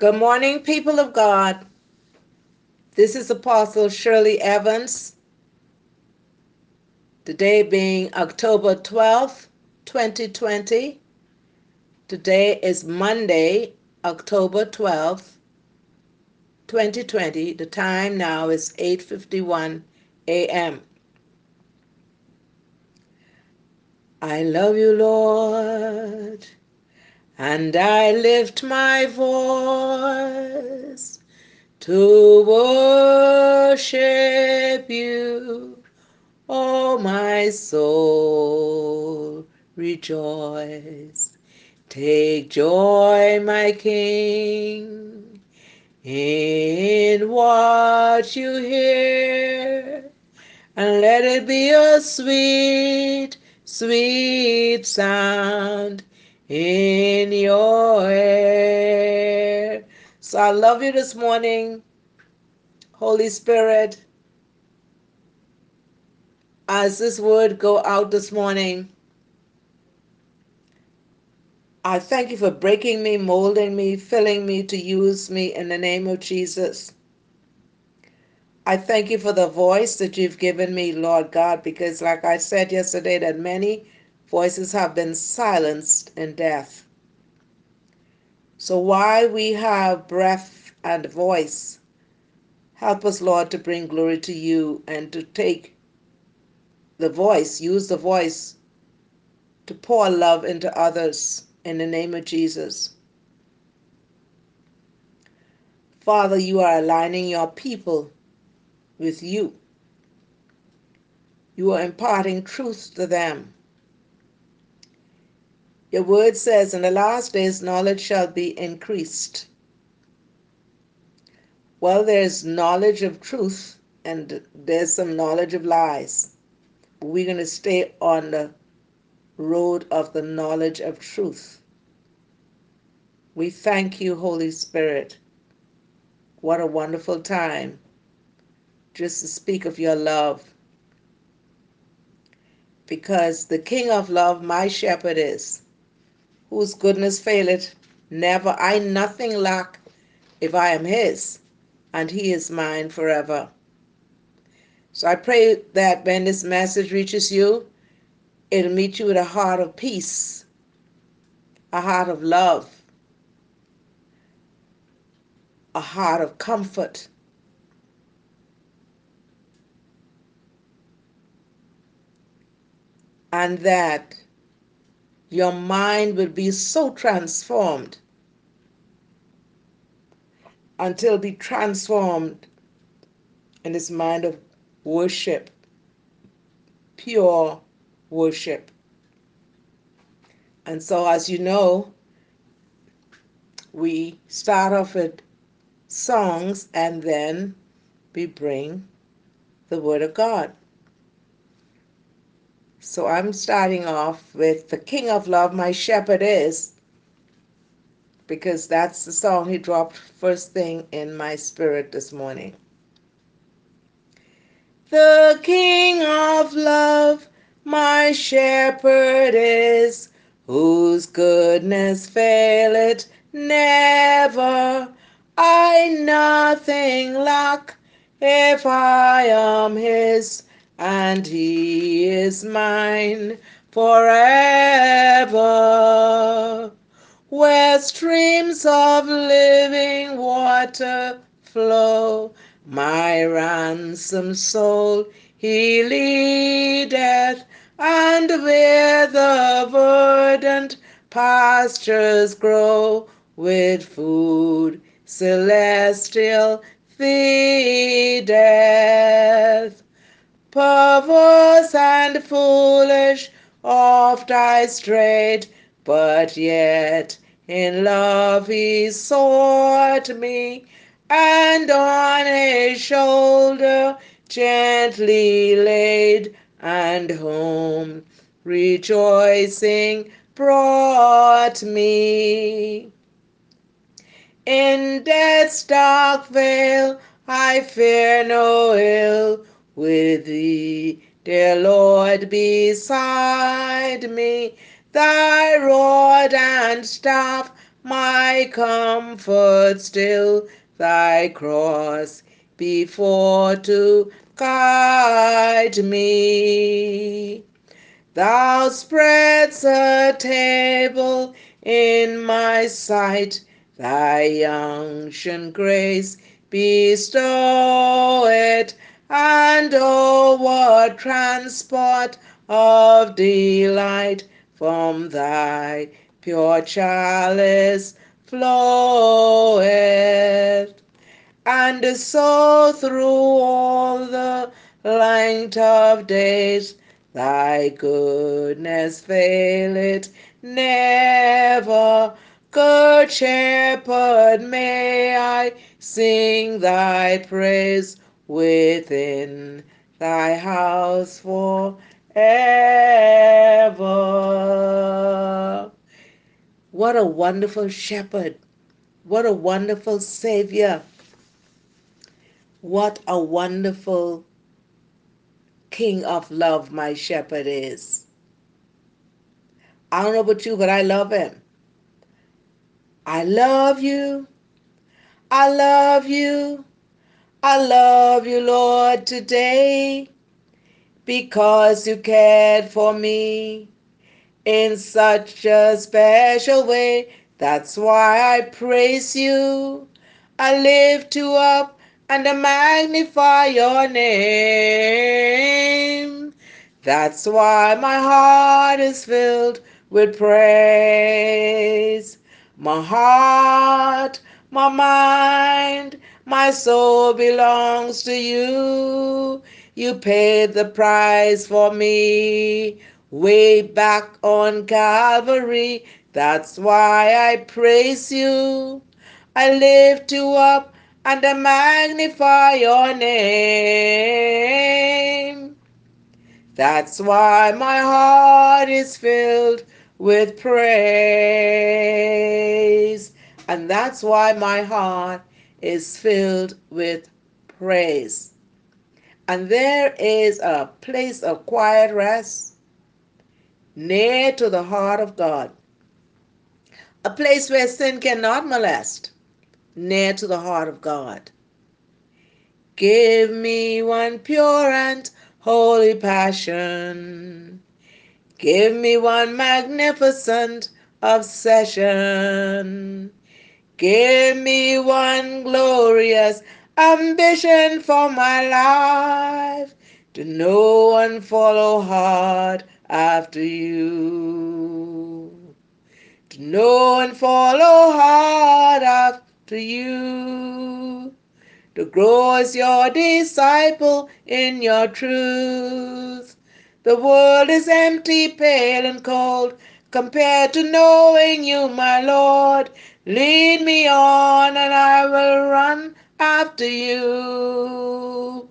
Good morning, people of God. This is Apostle Shirley Evans. Today being October 12th, 2020. Today is Monday, October 12th, 2020. The time now is 8:51 a.m. I love you, Lord and I lift my voice to worship you. Oh, my soul, rejoice. Take joy, my King, in what you hear, and let it be a sweet, sweet sound in your head. So I love you this morning, Holy Spirit. As this word go out this morning, I thank you for breaking me, molding me, filling me to use me in the name of Jesus. I thank you for the voice that you've given me, Lord God, because like I said yesterday, that many voices have been silenced in death. So while we have breath and voice, help us, Lord, to bring glory to you and to take the voice, use the voice to pour love into others in the name of Jesus. Father, you are aligning your people with you. You are imparting truth to them. Your word says, In the last days, knowledge shall be increased. Well, there's knowledge of truth and there's some knowledge of lies. We're going to stay on the road of the knowledge of truth. We thank you, Holy Spirit. What a wonderful time just to speak of your love. Because the King of love, my shepherd is whose goodness faileth never. I nothing lack if I am his, and he is mine forever. So I pray that when this message reaches you, it'll meet you with a heart of peace, a heart of love, a heart of comfort. And that your mind will be so transformed until be transformed in this mind of worship, pure worship. And so, as you know, we start off with songs and then we bring the Word of God. So I'm starting off with The King of Love, My Shepherd Is, because that's the song he dropped first thing in my spirit this morning. The King of Love, my shepherd is, whose goodness faileth never. I nothing lack if I am his and he is mine forever. Where streams of living water flow, my ransom soul he leadeth, and where the verdant pastures grow with food celestial feedeth. Perverse and foolish oft I strayed, but yet in love he sought me, and on his shoulder gently laid, and home rejoicing brought me. In death's dark vale I fear no ill, with thee, dear Lord, beside me. Thy rod and staff my comfort still, thy cross before to guide me. Thou spreads a table in my sight, thy unction grace bestow it, and oh, what transport of delight from thy pure chalice floweth. And so through all the length of days thy goodness faileth never. Good shepherd, may I sing thy praise within thy house forever. What a wonderful shepherd. What a wonderful Savior. What a wonderful King of love my shepherd is. I don't know about you, but I love him. I love you. I love you. I love you, Lord, today because you cared for me in such a special way. That's why I praise you. I lift you up and I magnify your name. That's why my heart is filled with praise. My heart, my mind, my soul belongs to you. You paid the price for me way back on Calvary. That's why I praise you. I lift you up and I magnify your name. That's why my heart is filled with praise. And that's why my heart is filled with praise. And there is a place of quiet rest near to the heart of God. A place where sin cannot molest, near to the heart of God. Give me one pure and holy passion. Give me one magnificent obsession. Give me one glorious ambition for my life to know and follow hard after you. To know and follow hard after you. To grow as your disciple in your truth. The world is empty, pale, and cold compared to knowing you, my Lord. Lead me on, and I will run after you.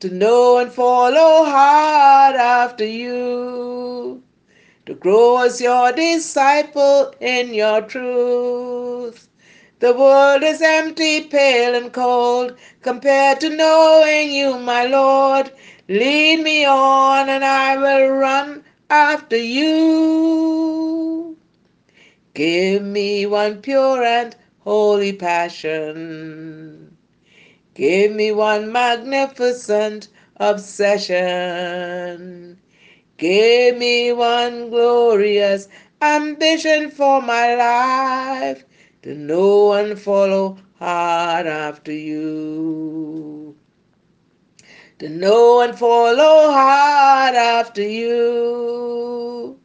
To know and follow hard after you. To grow as your disciple in your truth. The world is empty, pale, and cold compared to knowing you, my Lord. Lead me on, and I will run after you. Give me one pure and holy passion. Give me one magnificent obsession. Give me one glorious ambition for my life to know and follow hard after you to know and follow hard after you,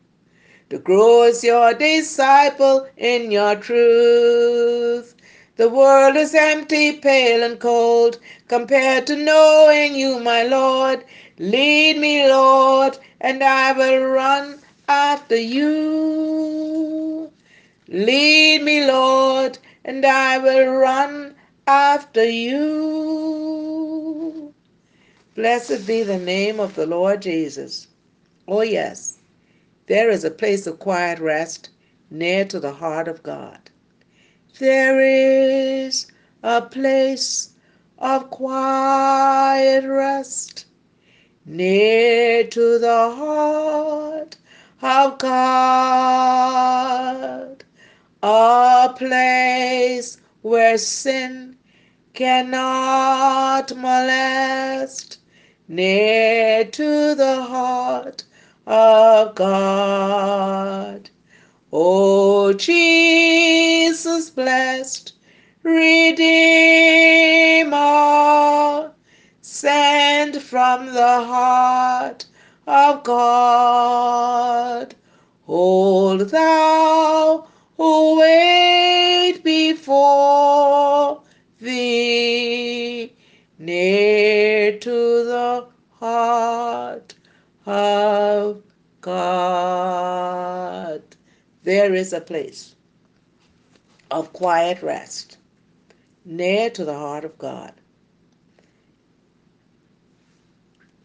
to grow as your disciple in your truth. The world is empty, pale, and cold compared to knowing you, my Lord. Lead me, Lord, and I will run after you. Lead me, Lord, and I will run after you. Blessed be the name of the Lord Jesus. Oh, yes, there is a place of quiet rest near to the heart of God. There is a place of quiet rest near to the heart of God. A place where sin cannot molest, near to the heart of God. O Jesus, blessed Redeemer, sent from the heart of God, hold thou who wait before thee near to the heart of God. There is a place of quiet rest near to the heart of God.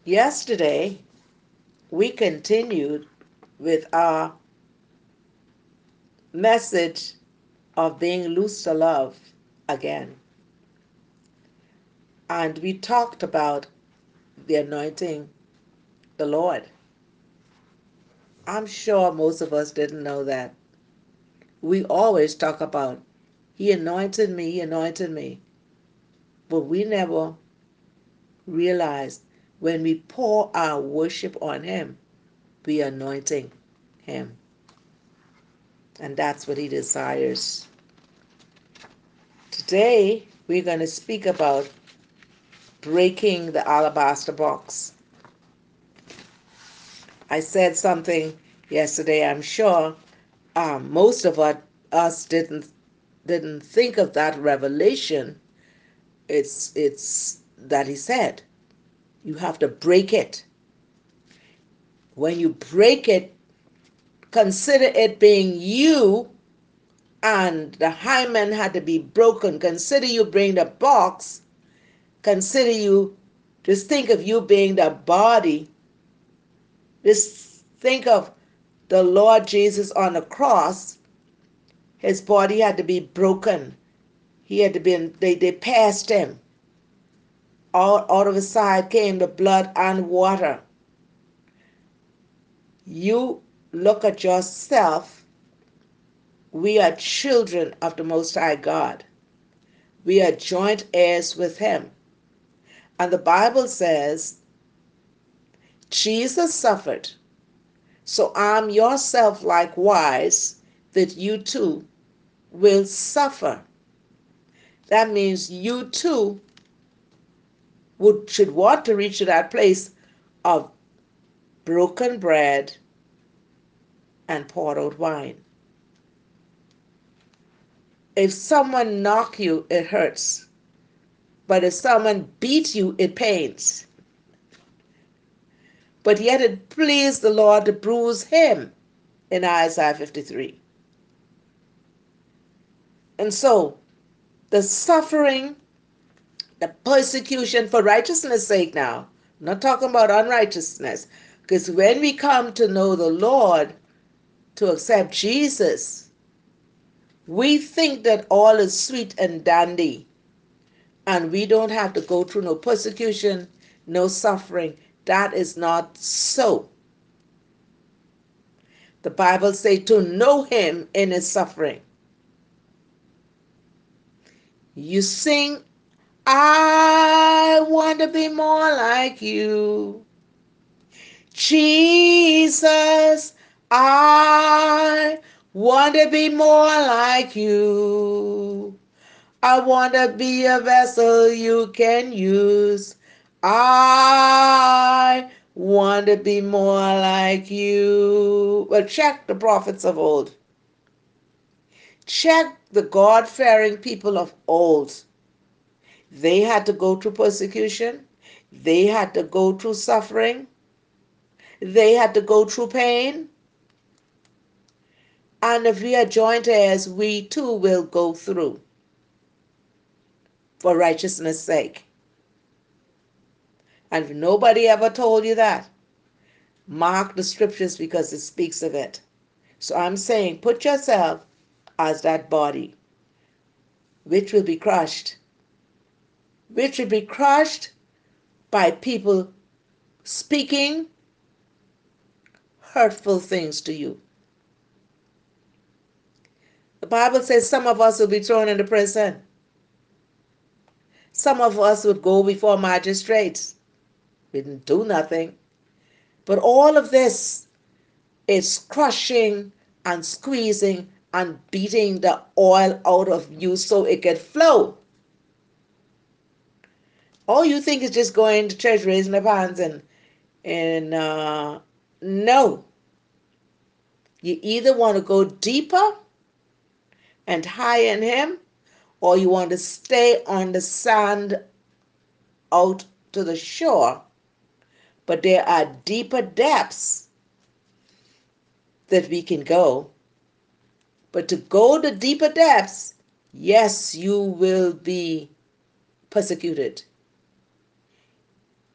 Yesterday, we continued with our message of being loose to love again. And we talked about the anointing the Lord. I'm sure most of us didn't know that. We always talk about, He anointed me, He anointed me. But we never realized when we pour our worship on Him, we are anointing Him. And that's what He desires. Today, we're going to speak about breaking the alabaster box. I said something yesterday, I'm sure um, most of us, us didn't didn't think of that revelation. It's it's that he said. You have to break it. When you break it, consider it being you and the hymen had to be broken. Consider you bring the box. Consider you just think of you being the body just think of the Lord Jesus on the cross. His body had to be broken. He had to be, they, they passed him. Out, out of his side came the blood and water. You look at yourself. We are children of the Most High God. We are joint heirs with Him. And the Bible says Jesus suffered so arm yourself likewise that you too will suffer. That means you too would should want to reach that place of broken bread and poured out wine. If someone knock you, it hurts. But if someone beat you, it pains but yet it pleased the Lord to bruise him in Isaiah 53. And so, the suffering, the persecution for righteousness' sake now, I'm not talking about unrighteousness, because when we come to know the Lord, to accept Jesus, we think that all is sweet and dandy, and we don't have to go through no persecution, no suffering, that is not so. The Bible says to know him in his suffering. You sing, I want to be more like you. Jesus, I want to be more like you. I want to be a vessel you can use. I want to be more like you. Well, check the prophets of old. Check the God fearing people of old. They had to go through persecution, they had to go through suffering, they had to go through pain. And if we are joint heirs, we too will go through for righteousness' sake. And if nobody ever told you that, mark the scriptures because it speaks of it. So I'm saying, put yourself as that body, which will be crushed, which will be crushed by people speaking hurtful things to you. The Bible says some of us will be thrown into prison. Some of us would go before magistrates. We didn't do nothing. But all of this is crushing and squeezing and beating the oil out of you so it can flow. All you think is just going to church, raising the hands, and and uh, no. You either want to go deeper and higher in Him, or you want to stay on the sand out to the shore. But there are deeper depths that we can go. But to go to deeper depths, yes, you will be persecuted.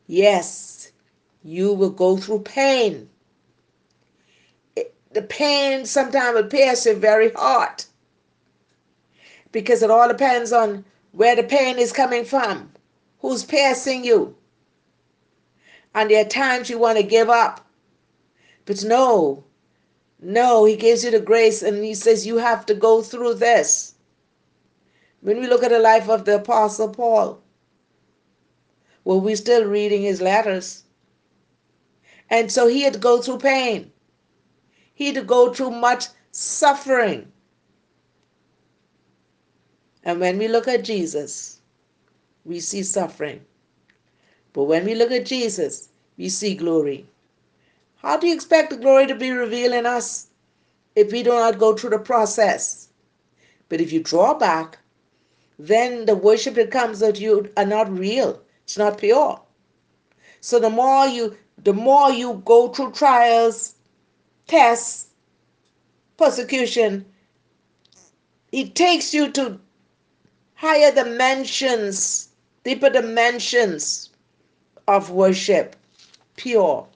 Yes, you will go through pain. the pain sometimes will pierce very heart because it all depends on where the pain is coming from, who's piercing you. And there are times you want to give up. But no, no, he gives you the grace and he says you have to go through this. When we look at the life of the Apostle Paul, well, we're still reading his letters. And so he had to go through pain. He had to go through much suffering. And when we look at Jesus, we see suffering. But when we look at Jesus, we see glory. How do you expect the glory to be revealed in us if we do not go through the process? But if you draw back, then the worship that comes of you are not real. It's not pure. So the more you the more you go through trials, tests, persecution, it takes you to higher dimensions, deeper dimensions of worship, pure.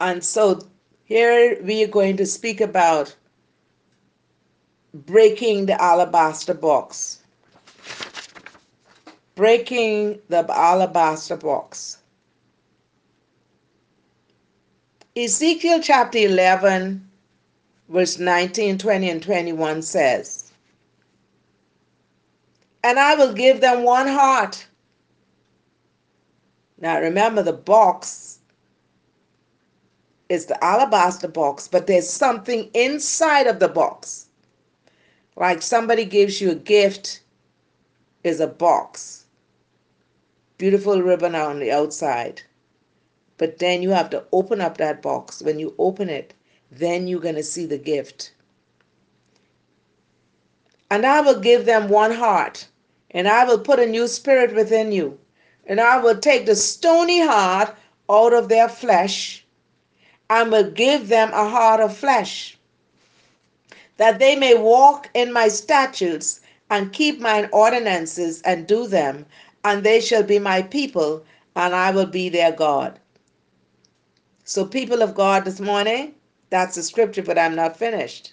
And so here we are going to speak about breaking the alabaster box. Breaking the alabaster box. Ezekiel chapter 11, verse 19, 20, and 21 says, and I will give them one heart. Now remember, the box is the alabaster box, but there's something inside of the box. Like somebody gives you a gift, is a box. Beautiful ribbon on the outside. But then you have to open up that box. When you open it, then you're going to see the gift. And I will give them one heart and I will put a new spirit within you, and I will take the stony heart out of their flesh, and will give them a heart of flesh, that they may walk in my statutes and keep mine ordinances and do them, and they shall be my people, and I will be their God. So, people of God, this morning, that's the scripture, but I'm not finished.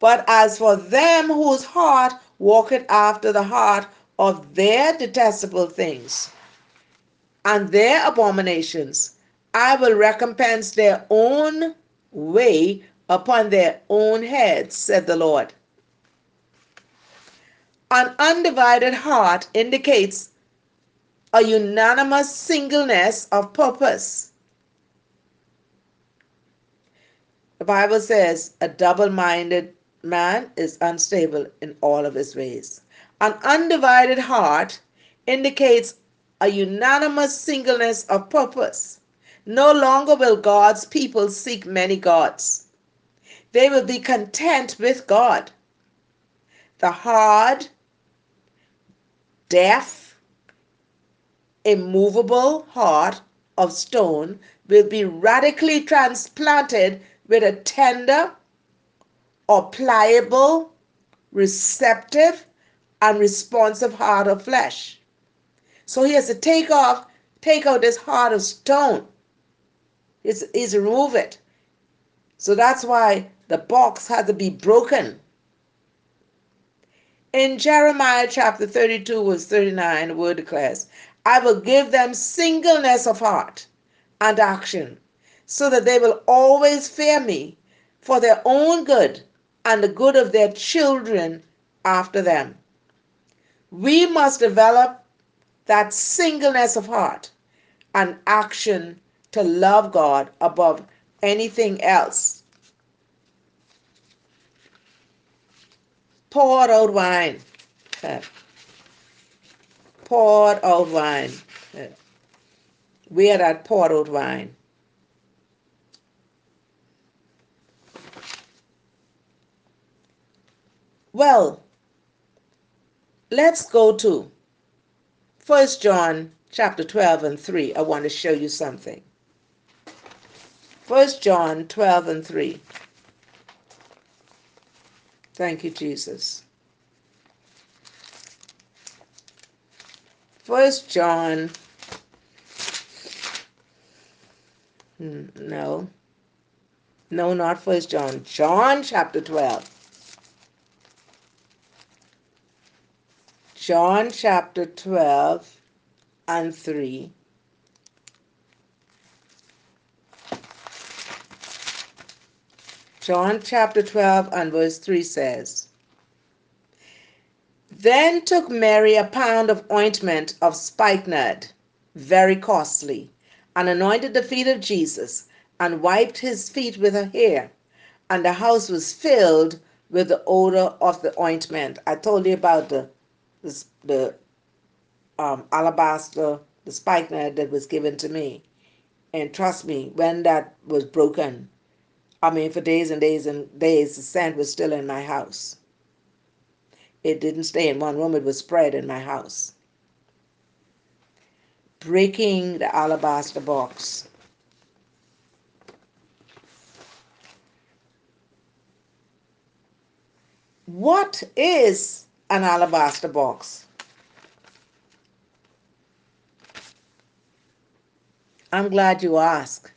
But as for them whose heart walketh after the heart of their detestable things and their abominations, I will recompense their own way upon their own heads, said the Lord. An undivided heart indicates a unanimous singleness of purpose. The Bible says a double minded man is unstable in all of his ways. An undivided heart indicates a unanimous singleness of purpose. No longer will God's people seek many gods. They will be content with God. The hard, deaf, immovable heart of stone will be radically transplanted with a tender, or pliable, receptive, and responsive heart of flesh. So he has to take off, take out this heart of stone. He's, he's remove it. So that's why the box had to be broken. In Jeremiah chapter 32, verse 39, the word declares, I will give them singleness of heart and action, so that they will always fear me for their own good and the good of their children after them. We must develop that singleness of heart and action to love God above anything else. Poured out wine. Poured out wine. We are that poured out wine. Well, let's go to First John chapter 12 and 3. I want to show you something. First John 12 and 3. Thank you, Jesus. First John. Hmm, no. No, not First John. John chapter 12. John chapter 12 and 3. John chapter 12 and verse 3 says, Then took Mary a pound of ointment of spikenard, very costly, and anointed the feet of Jesus, and wiped his feet with her hair, and the house was filled with the odor of the ointment. I told you about the the, the um, alabaster, the spikenard that was given to me. And trust me, when that was broken, I mean, for days and days and days, the sand was still in my house. It didn't stay in one room, it was spread in my house. Breaking the alabaster box. What is an alabaster box. I'm glad you asked.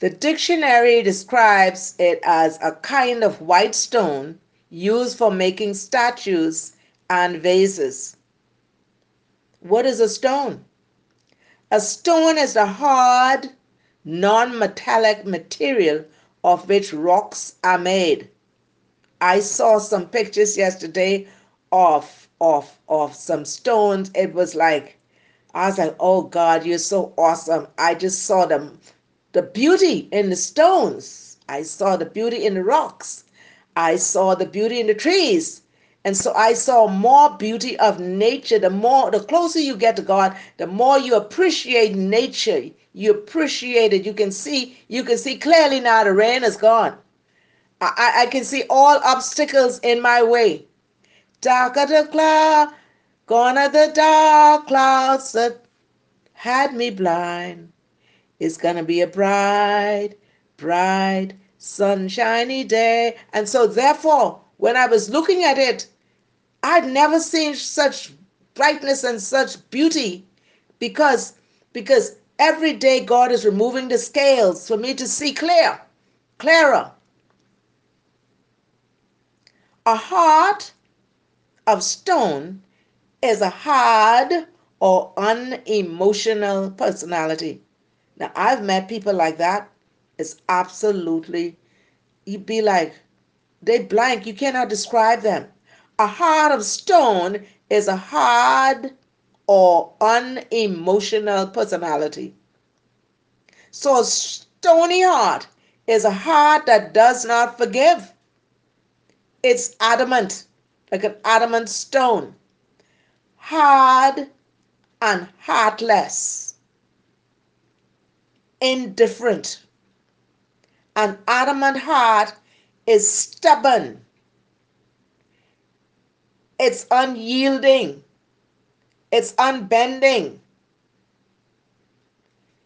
The dictionary describes it as a kind of white stone used for making statues and vases. What is a stone? A stone is the hard, non metallic material of which rocks are made. I saw some pictures yesterday of of of some stones. It was like I was like, "Oh God, you're so awesome!" I just saw them, the beauty in the stones. I saw the beauty in the rocks. I saw the beauty in the trees. And so I saw more beauty of nature. The more, the closer you get to God, the more you appreciate nature. You appreciate it. You can see, you can see clearly now the rain is gone. I, I can see all obstacles in my way. Darker the cloud, gone are the dark clouds that had me blind. It's gonna be a bright, bright, sunshiny day. And so, therefore, when I was looking at it, I'd never seen such brightness and such beauty because because every day God is removing the scales for me to see clear, clearer. A heart of stone is a hard or unemotional personality. Now, I've met people like that. It's absolutely, you'd be like, they blank. You cannot describe them. A heart of stone is a hard or unemotional personality. So, a stony heart is a heart that does not forgive. It's adamant, like an adamant stone, hard and heartless, indifferent. An adamant heart is stubborn, it's unyielding, it's unbending.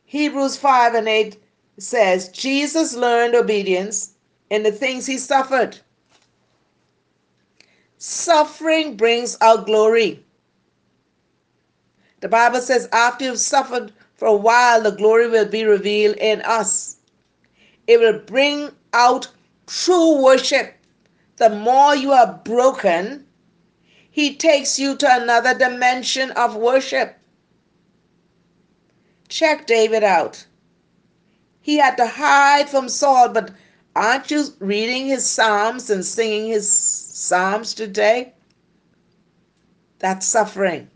Hebrews 5 and 8 says, Jesus learned obedience in the things he suffered. Suffering brings out glory. The Bible says, after you've suffered for a while, the glory will be revealed in us. It will bring out true worship. The more you are broken, He takes you to another dimension of worship. Check David out. He had to hide from Saul, but aren't you reading his Psalms and singing his Psalms today, that's suffering.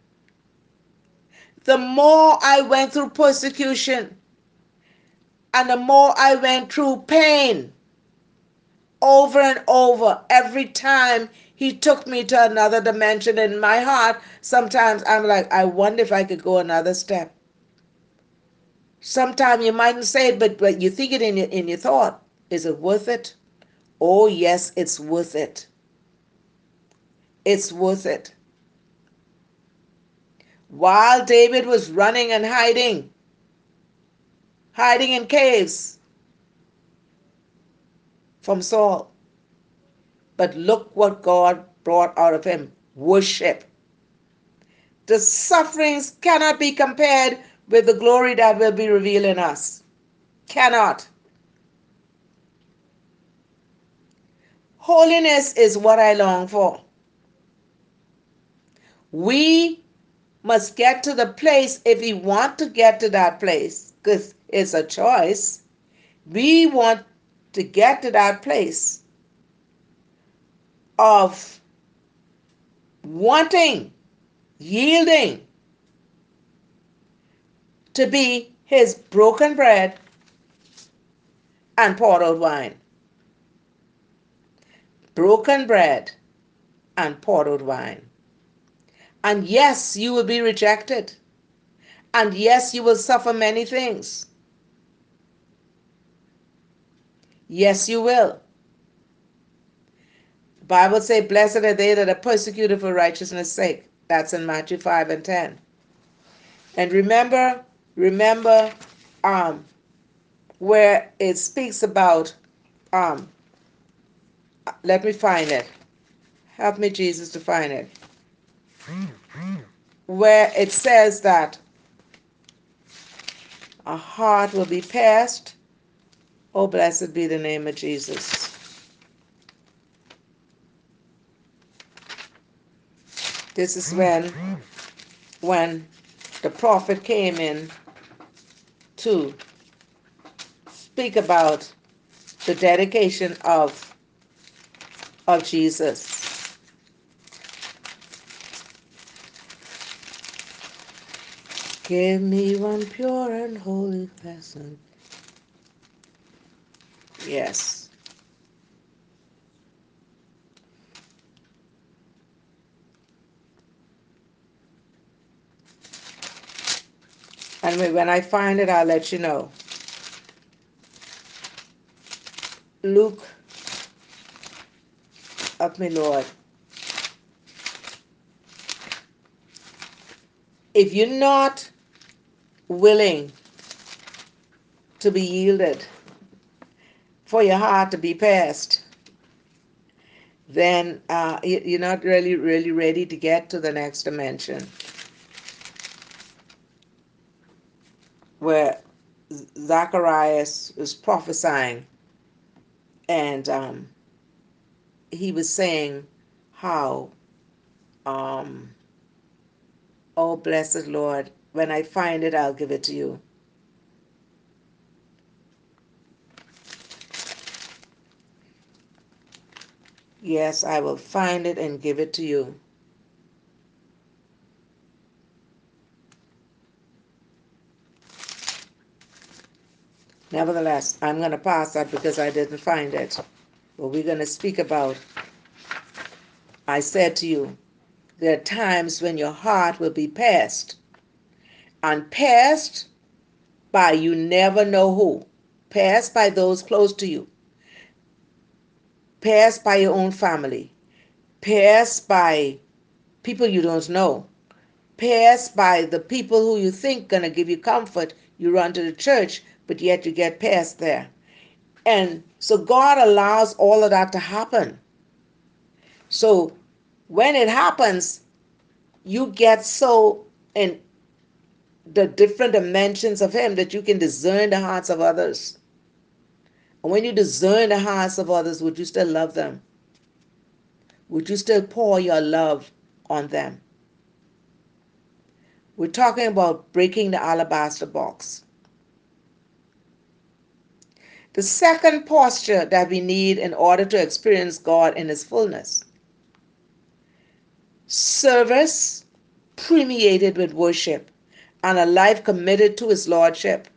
The more I went through persecution and the more I went through pain over and over, every time he took me to another dimension in my heart, sometimes I'm like, I wonder if I could go another step. Sometimes you mightn't say it, but, but you think it in your, in your thought. Is it worth it? Oh, yes, it's worth it. It's worth it. While David was running and hiding, hiding in caves from Saul. But look what God brought out of him worship. The sufferings cannot be compared with the glory that will be revealed in us. Cannot. Holiness is what I long for. We must get to the place if we want to get to that place, because it's a choice. We want to get to that place of wanting, yielding to be his broken bread and poured out wine. Broken bread and poured out wine. And yes, you will be rejected. And yes, you will suffer many things. Yes, you will. The Bible say, Blessed are they that are persecuted for righteousness' sake. That's in Matthew 5 and 10. And remember, remember um, where it speaks about, um, let me find it. Help me, Jesus, to find it. Where it says that a heart will be pierced. Oh, blessed be the name of Jesus. This is when when the prophet came in to speak about the dedication of of Jesus. Give me one pure and holy person. Yes. And when I find it, I'll let you know. Luke, up me, Lord. If you're not willing to be yielded, for your heart to be passed, then uh, you're not really, really ready to get to the next dimension. Where Zacharias was prophesying, and um, he was saying how, um, oh, blessed Lord, when I find it, I'll give it to you. Yes, I will find it and give it to you. Nevertheless, I'm going to pass that because I didn't find it. But we're going to speak about, I said to you, there are times when your heart will be passed and passed by you never know who, passed by those close to you, passed by your own family, passed by people you don't know, passed by the people who you think gonna give you comfort. You run to the church, but yet you get passed there. And so God allows all of that to happen. So when it happens, you get so in the different dimensions of Him that you can discern the hearts of others. And when you discern the hearts of others, would you still love them? Would you still pour your love on them? We're talking about breaking the alabaster box. The second posture that we need in order to experience God in His fullness service permeated with worship, and a life committed to His Lordship.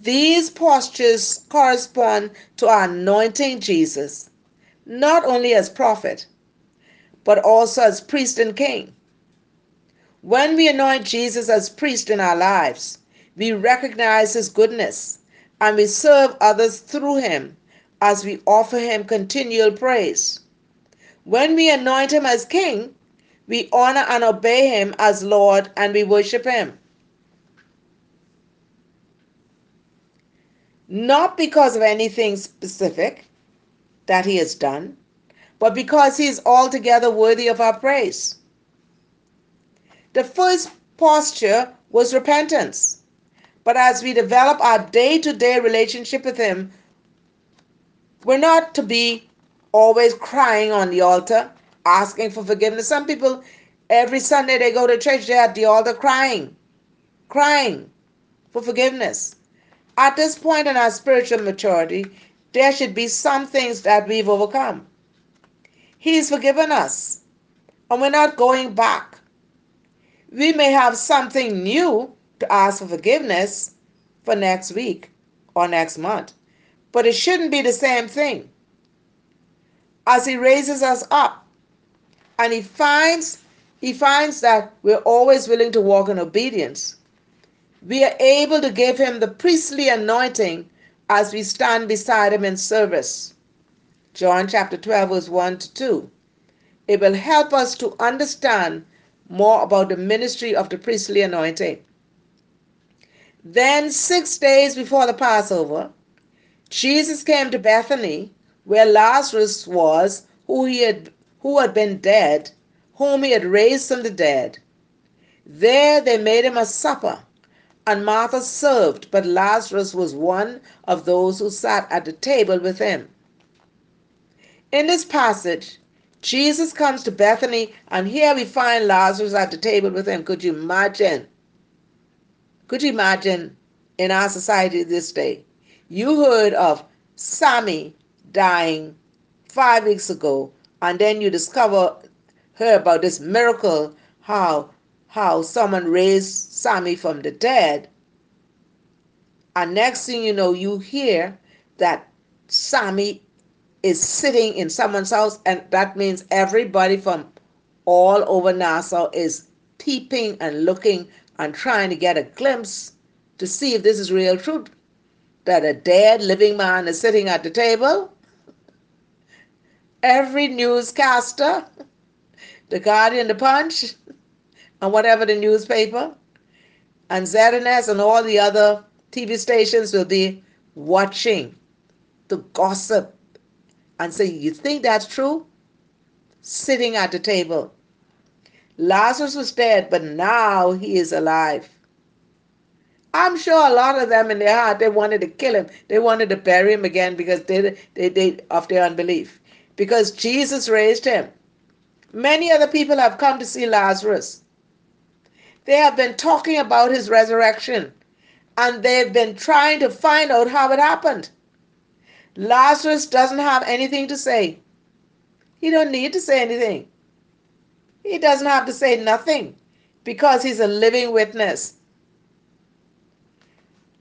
These postures correspond to our anointing Jesus, not only as prophet, but also as priest and king. When we anoint Jesus as priest in our lives, we recognize his goodness and we serve others through him as we offer him continual praise. When we anoint him as king, we honor and obey him as Lord and we worship him. Not because of anything specific that he has done, but because he is altogether worthy of our praise. The first posture was repentance. But as we develop our day to day relationship with him, we're not to be always crying on the altar, asking for forgiveness. Some people, every Sunday they go to church, they're at the altar crying, crying for forgiveness. At this point in our spiritual maturity, there should be some things that we've overcome. He's forgiven us, and we're not going back. We may have something new to ask for forgiveness for next week or next month, but it shouldn't be the same thing. As He raises us up, and He finds He finds that we're always willing to walk in obedience we are able to give him the priestly anointing as we stand beside him in service. John chapter 12, verse 1 to 2. It will help us to understand more about the ministry of the priestly anointing. Then, six days before the Passover, Jesus came to Bethany, where Lazarus was, who, he had, who had been dead, whom he had raised from the dead. There they made him a supper and Martha served, but Lazarus was one of those who sat at the table with him. In this passage, Jesus comes to Bethany, and here we find Lazarus at the table with him. Could you imagine? Could you imagine in our society this day? You heard of Sammy dying five weeks ago, and then you discover heard about this miracle, how how someone raised Sammy from the dead. And next thing you know, you hear that Sammy is sitting in someone's house, and that means everybody from all over Nassau is peeping and looking and trying to get a glimpse to see if this is real truth. That a dead living man is sitting at the table. Every newscaster, the Guardian, the Punch, and whatever the newspaper, and ZNS and all the other TV stations will be watching the gossip and say, You think that's true? Sitting at the table. Lazarus was dead, but now he is alive. I'm sure a lot of them in their heart they wanted to kill him. They wanted to bury him again because they, they, they of their unbelief. Because Jesus raised him. Many other people have come to see Lazarus. They have been talking about his resurrection and they've been trying to find out how it happened. Lazarus doesn't have anything to say. He don't need to say anything. He doesn't have to say nothing because he's a living witness.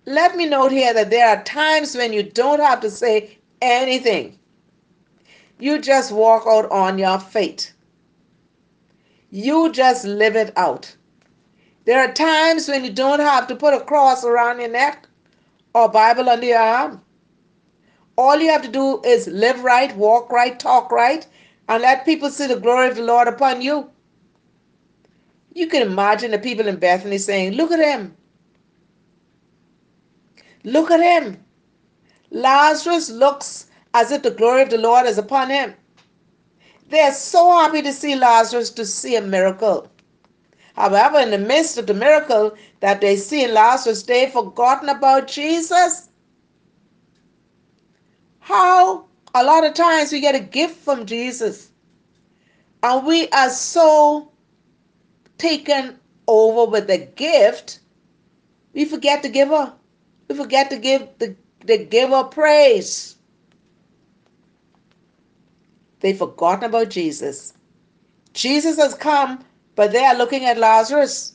Let me note here that there are times when you don't have to say anything. You just walk out on your fate. You just live it out. There are times when you don't have to put a cross around your neck or Bible under your arm. All you have to do is live right, walk right, talk right, and let people see the glory of the Lord upon you. You can imagine the people in Bethany saying, Look at him. Look at him. Lazarus looks as if the glory of the Lord is upon him. They're so happy to see Lazarus to see a miracle. However, in the midst of the miracle that they see in Lazarus, they've forgotten about Jesus. How a lot of times we get a gift from Jesus and we are so taken over with the gift, we forget to give her. We forget to give the, the giver praise. They forgotten about Jesus. Jesus has come, but they are looking at Lazarus.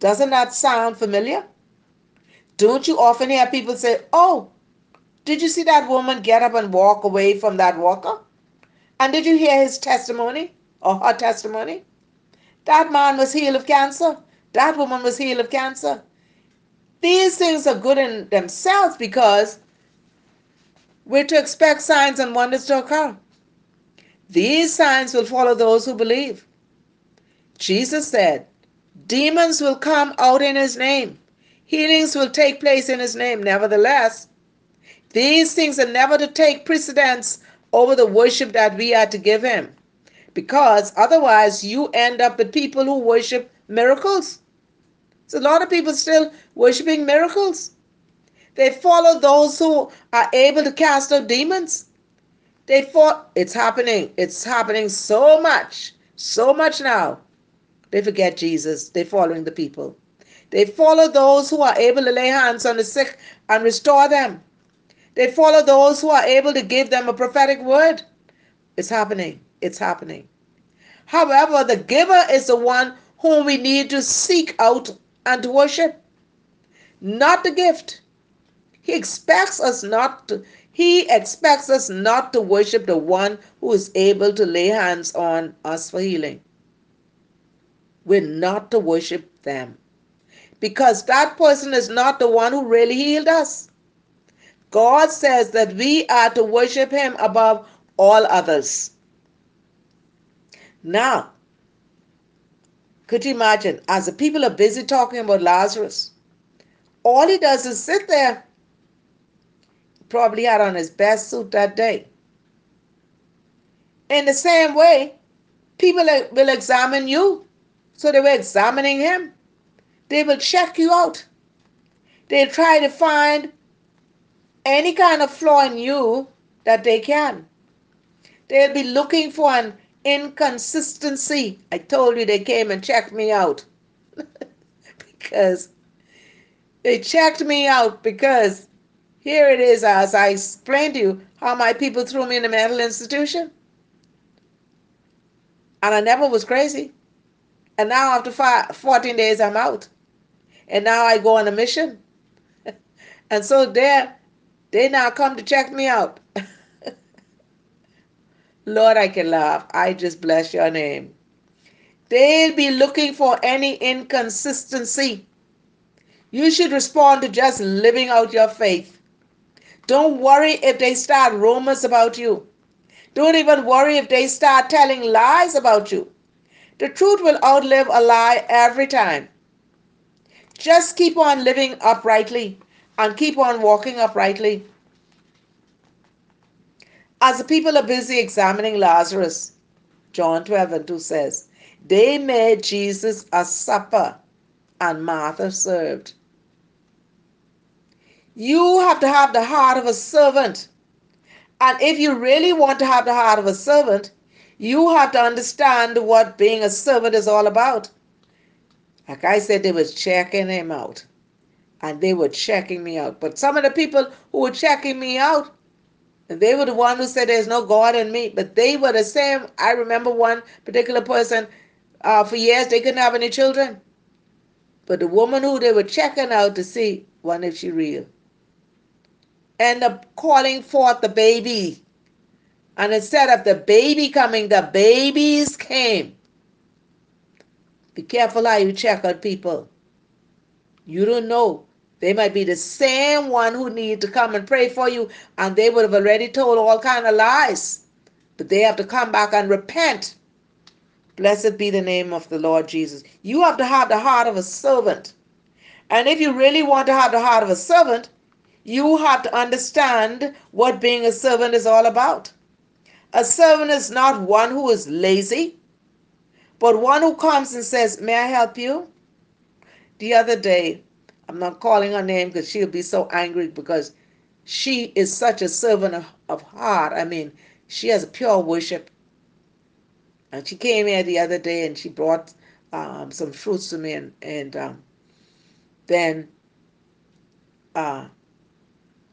Doesn't that sound familiar? Don't you often hear people say, Oh, did you see that woman get up and walk away from that walker? And did you hear his testimony or her testimony? That man was healed of cancer. That woman was healed of cancer. These things are good in themselves because we're to expect signs and wonders to occur. These signs will follow those who believe. Jesus said, Demons will come out in his name. Healings will take place in his name. Nevertheless, these things are never to take precedence over the worship that we are to give him. Because otherwise, you end up with people who worship miracles. So, a lot of people still worshiping miracles. They follow those who are able to cast out demons. They thought it's happening. It's happening so much, so much now. They forget Jesus. They're following the people. They follow those who are able to lay hands on the sick and restore them. They follow those who are able to give them a prophetic word. It's happening. It's happening. However, the giver is the one whom we need to seek out and worship, not the gift. He expects us not to, he expects us not to worship the one who is able to lay hands on us for healing. We're not to worship them because that person is not the one who really healed us. God says that we are to worship him above all others. Now, could you imagine, as the people are busy talking about Lazarus, all he does is sit there probably had on his best suit that day. In the same way, people will examine you. So they were examining him. They will check you out. They'll try to find any kind of flaw in you that they can. They'll be looking for an inconsistency. I told you they came and checked me out because they checked me out because here it is, as I explained to you, how my people threw me in a mental institution. And I never was crazy. And now, after five, 14 days, I'm out. And now I go on a mission. and so they they now come to check me out. Lord, I can laugh. I just bless your name. They'll be looking for any inconsistency. You should respond to just living out your faith. Don't worry if they start rumors about you. Don't even worry if they start telling lies about you. The truth will outlive a lie every time. Just keep on living uprightly and keep on walking uprightly. As the people are busy examining Lazarus, John 12 and 2 says, they made Jesus a supper and Martha served. You have to have the heart of a servant. And if you really want to have the heart of a servant, you have to understand what being a servant is all about. Like I said, they were checking him out. And they were checking me out. But some of the people who were checking me out, they were the one who said there's no God in me. But they were the same. I remember one particular person, uh, for years they couldn't have any children. But the woman who they were checking out to see, one if she real end up calling forth the baby. And instead of the baby coming, the babies came. Be careful how you check on people. You don't know. They might be the same one who need to come and pray for you, and they would have already told all kind of lies. But they have to come back and repent. Blessed be the name of the Lord Jesus. You have to have the heart of a servant. And if you really want to have the heart of a servant, you have to understand what being a servant is all about. A servant is not one who is lazy, but one who comes and says, May I help you? The other day, I'm not calling her name because she'll be so angry because she is such a servant of, of heart. I mean, she has pure worship. And she came here the other day and she brought um, some fruits to me, and, and um, then uh,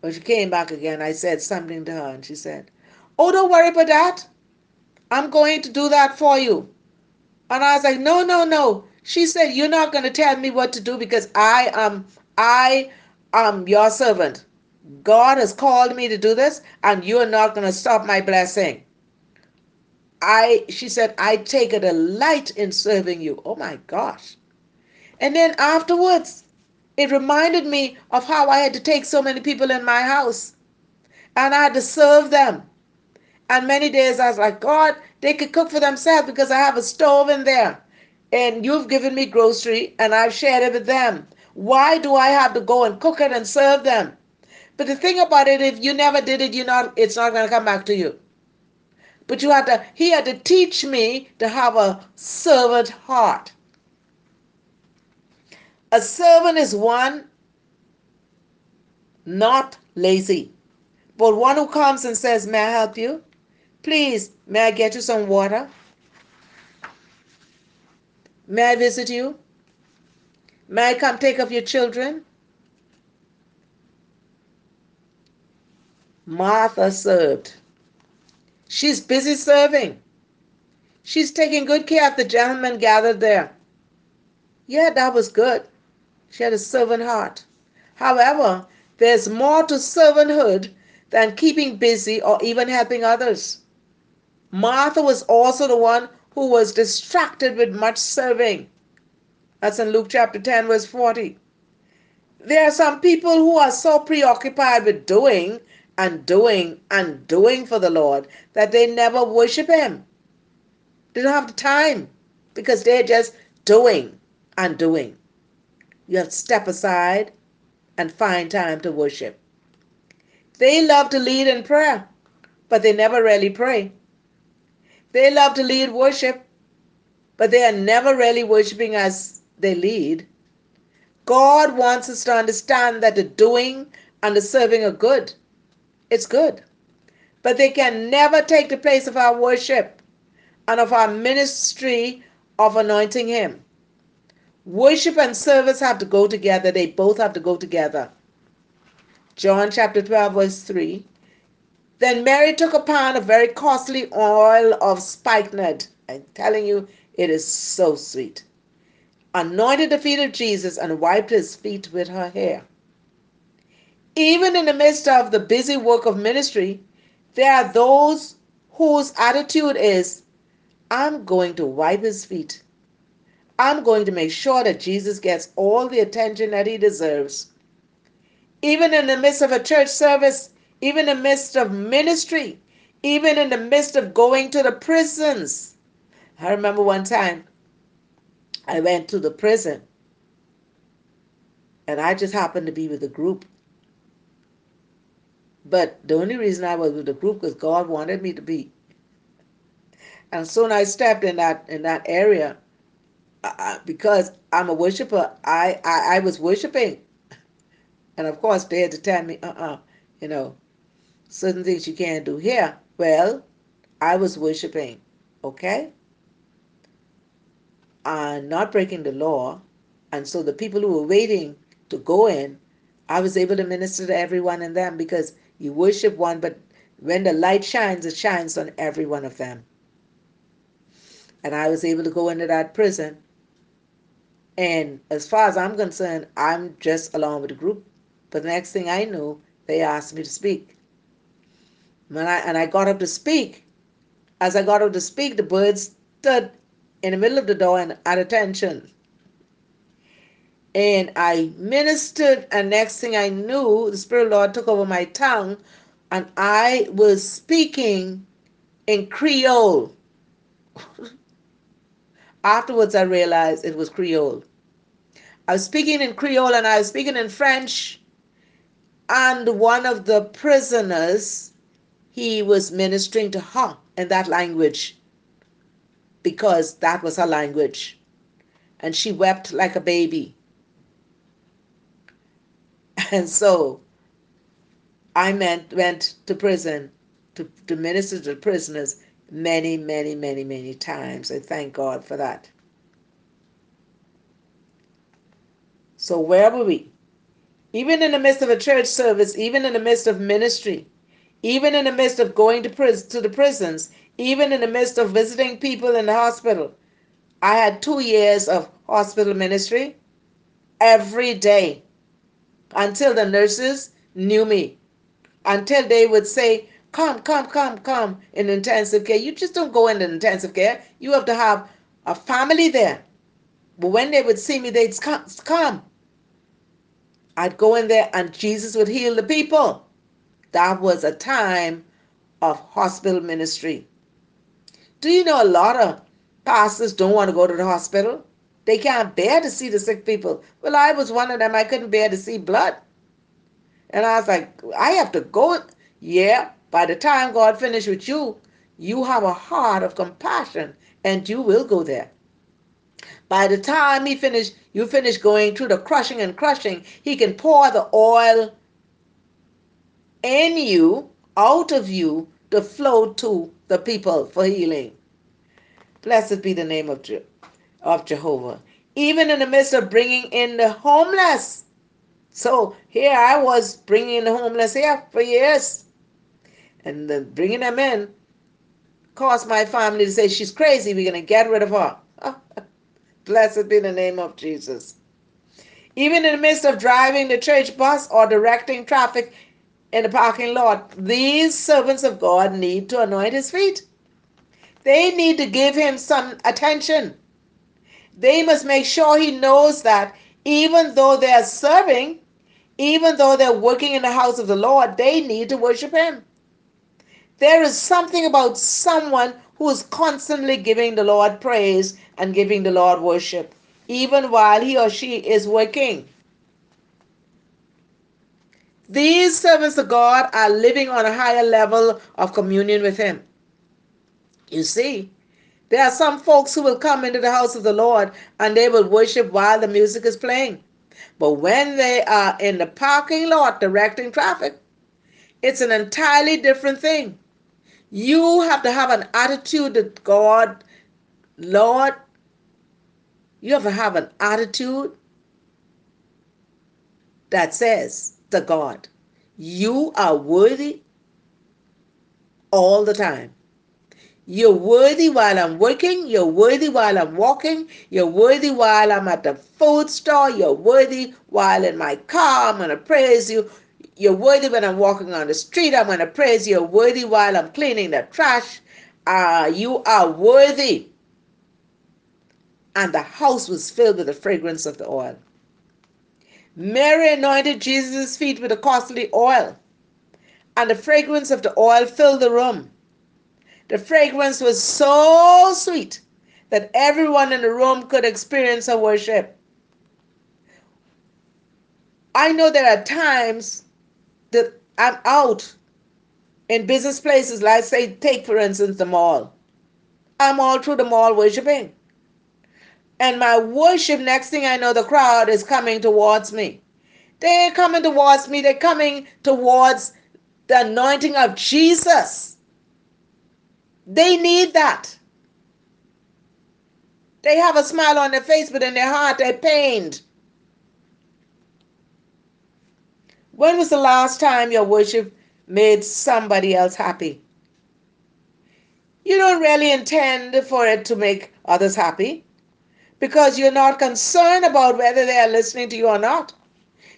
when she came back again, I said something to her, and she said, Oh, don't worry about that. I'm going to do that for you. And I was like, no, no, no. She said, you're not going to tell me what to do because I am, I am your servant. God has called me to do this and you're not going to stop my blessing. I, she said, I take a delight in serving you. Oh my gosh. And then afterwards, it reminded me of how I had to take so many people in my house and I had to serve them. And many days I was like, God, they could cook for themselves because I have a stove in there. And you've given me grocery and I've shared it with them. Why do I have to go and cook it and serve them? But the thing about it, if you never did it, you're not it's not gonna come back to you. But you had to he had to teach me to have a servant heart. A servant is one not lazy, but one who comes and says, May I help you? Please, may I get you some water? May I visit you? May I come take of your children? Martha served. She's busy serving. She's taking good care of the gentlemen gathered there. Yeah, that was good. She had a servant heart. However, there's more to servanthood than keeping busy or even helping others. Martha was also the one who was distracted with much serving. That's in Luke chapter 10, verse 40. There are some people who are so preoccupied with doing and doing and doing for the Lord that they never worship Him. They don't have the time because they're just doing and doing. You have to step aside and find time to worship. They love to lead in prayer, but they never really pray. They love to lead worship, but they are never really worshiping as they lead. God wants us to understand that the doing and the serving are good. It's good. But they can never take the place of our worship and of our ministry of anointing Him. Worship and service have to go together. They both have to go together. John chapter 12, verse 3. Then Mary took a pound of very costly oil of spikenard. I'm telling you, it is so sweet. Anointed the feet of Jesus and wiped his feet with her hair. Even in the midst of the busy work of ministry, there are those whose attitude is, I'm going to wipe his feet. I'm going to make sure that Jesus gets all the attention that he deserves. Even in the midst of a church service, even in the midst of ministry, even in the midst of going to the prisons. I remember one time I went to the prison and I just happened to be with a group. But the only reason I was with the group was God wanted me to be. And soon I stepped in that in that area I, because I'm a worshiper, I, I, I was worshiping. And of course, they had to tell me, uh uh-uh, uh you know, certain things you can't do here. Well, I was worshiping, okay? And not breaking the law. And so the people who were waiting to go in, I was able to minister to everyone in them because you worship one, but when the light shines, it shines on every one of them. And I was able to go into that prison and as far as I'm concerned, I'm just along with the group. But the next thing I knew, they asked me to speak. When I and I got up to speak, as I got up to speak, the birds stood in the middle of the door and at attention. And I ministered, and next thing I knew, the Spirit of Lord took over my tongue, and I was speaking in Creole. Afterwards, I realized it was Creole. I was speaking in Creole and I was speaking in French. And one of the prisoners, he was ministering to her in that language because that was her language. And she wept like a baby. And so I meant, went to prison to, to minister to prisoners many, many, many, many times. I thank God for that. So, where were we? Even in the midst of a church service, even in the midst of ministry, even in the midst of going to, pris- to the prisons, even in the midst of visiting people in the hospital, I had two years of hospital ministry every day until the nurses knew me, until they would say, Come, come, come, come in intensive care. You just don't go into intensive care. You have to have a family there. But when they would see me, they'd come. come. I'd go in there and Jesus would heal the people. That was a time of hospital ministry. Do you know a lot of pastors don't want to go to the hospital? They can't bear to see the sick people. Well, I was one of them. I couldn't bear to see blood. And I was like, I have to go. Yeah, by the time God finished with you, you have a heart of compassion and you will go there. By the time he finished, you finish going through the crushing and crushing, he can pour the oil in you, out of you, to flow to the people for healing. Blessed be the name of, Je- of Jehovah. Even in the midst of bringing in the homeless. So here I was bringing the homeless here for years. And then bringing them in caused my family to say, she's crazy, we're going to get rid of her. Blessed be the name of Jesus. Even in the midst of driving the church bus or directing traffic in the parking lot, these servants of God need to anoint his feet. They need to give him some attention. They must make sure he knows that even though they're serving, even though they're working in the house of the Lord, they need to worship him. There is something about someone who is constantly giving the Lord praise and giving the Lord worship, even while he or she is working. These servants of God are living on a higher level of communion with Him. You see, there are some folks who will come into the house of the Lord and they will worship while the music is playing. But when they are in the parking lot directing traffic, it's an entirely different thing. You have to have an attitude that God, Lord, you have to have an attitude that says to God, You are worthy all the time. You're worthy while I'm working. You're worthy while I'm walking. You're worthy while I'm at the food store. You're worthy while in my car. I'm going to praise you. You're worthy when I'm walking on the street. I'm going to praise you. You're worthy while I'm cleaning the trash. Uh, you are worthy. And the house was filled with the fragrance of the oil. Mary anointed Jesus' feet with a costly oil, and the fragrance of the oil filled the room. The fragrance was so sweet that everyone in the room could experience her worship. I know there are times I'm out in business places, like say, take for instance the mall. I'm all through the mall worshiping. And my worship, next thing I know, the crowd is coming towards me. They're coming towards me, they're coming towards the anointing of Jesus. They need that. They have a smile on their face, but in their heart they're pained. When was the last time your worship made somebody else happy? You don't really intend for it to make others happy because you're not concerned about whether they are listening to you or not.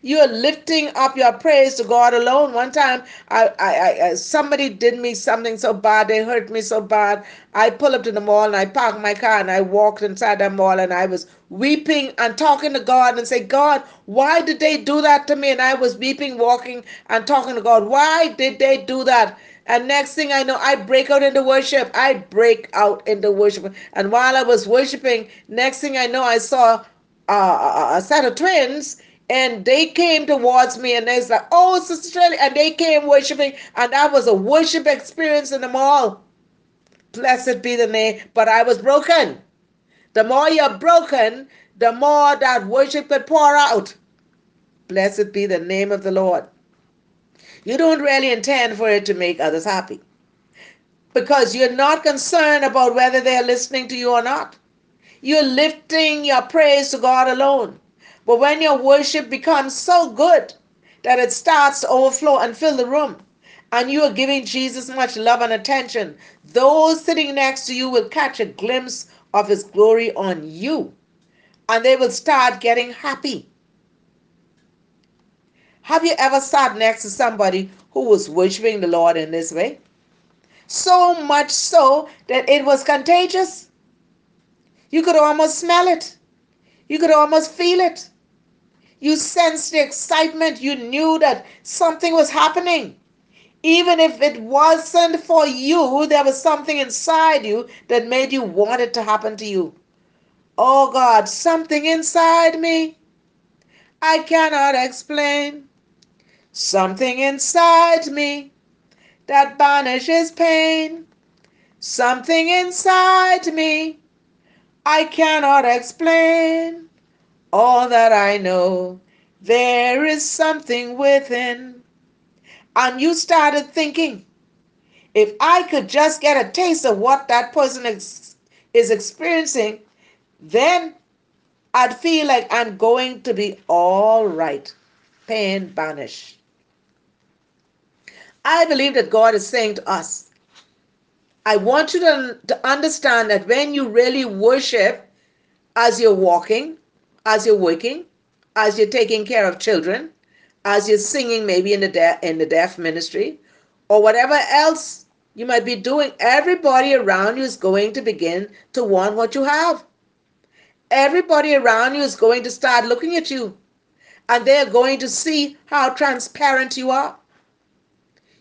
You're lifting up your praise to God alone. One time, I, I, I, somebody did me something so bad. They hurt me so bad. I pull up to the mall and I parked my car and I walked inside the mall and I was weeping and talking to God and say, God, why did they do that to me? And I was weeping, walking and talking to God. Why did they do that? And next thing I know, I break out into worship. I break out into worship. And while I was worshiping, next thing I know, I saw uh, a set of twins and they came towards me and they said, oh, Sister Shirley, and they came worshiping, and that was a worship experience in the mall. Blessed be the name. But I was broken. The more you're broken, the more that worship could pour out. Blessed be the name of the Lord. You don't really intend for it to make others happy because you're not concerned about whether they're listening to you or not. You're lifting your praise to God alone. But when your worship becomes so good that it starts to overflow and fill the room, and you are giving Jesus much love and attention, those sitting next to you will catch a glimpse of His glory on you, and they will start getting happy. Have you ever sat next to somebody who was worshiping the Lord in this way? So much so that it was contagious. You could almost smell it. You could almost feel it. You sensed the excitement. You knew that something was happening. Even if it wasn't for you, there was something inside you that made you want it to happen to you. Oh God, something inside me I cannot explain. Something inside me that banishes pain. Something inside me I cannot explain. All that I know, there is something within. And you started thinking, if I could just get a taste of what that person is, is experiencing, then I'd feel like I'm going to be all right. Pain banished. I believe that God is saying to us, I want you to, to understand that when you really worship as you're walking, as you're working, as you're taking care of children, as you're singing maybe in the de- in the deaf ministry, or whatever else you might be doing, everybody around you is going to begin to want what you have. Everybody around you is going to start looking at you, and they're going to see how transparent you are.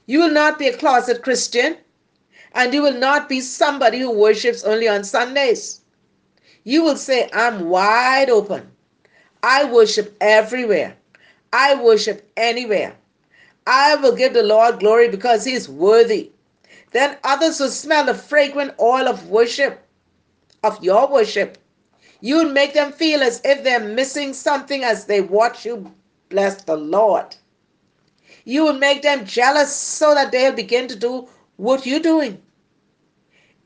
You will not be a closet Christian. And you will not be somebody who worships only on Sundays. You will say, I'm wide open. I worship everywhere. I worship anywhere. I will give the Lord glory because He is worthy. Then others will smell the fragrant oil of worship, of your worship. You will make them feel as if they're missing something as they watch you bless the Lord. You will make them jealous so that they'll begin to do what you're doing.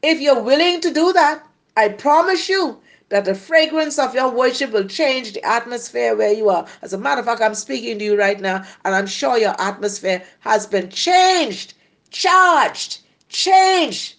If you're willing to do that, I promise you that the fragrance of your worship will change the atmosphere where you are. As a matter of fact, I'm speaking to you right now, and I'm sure your atmosphere has been changed, charged, changed.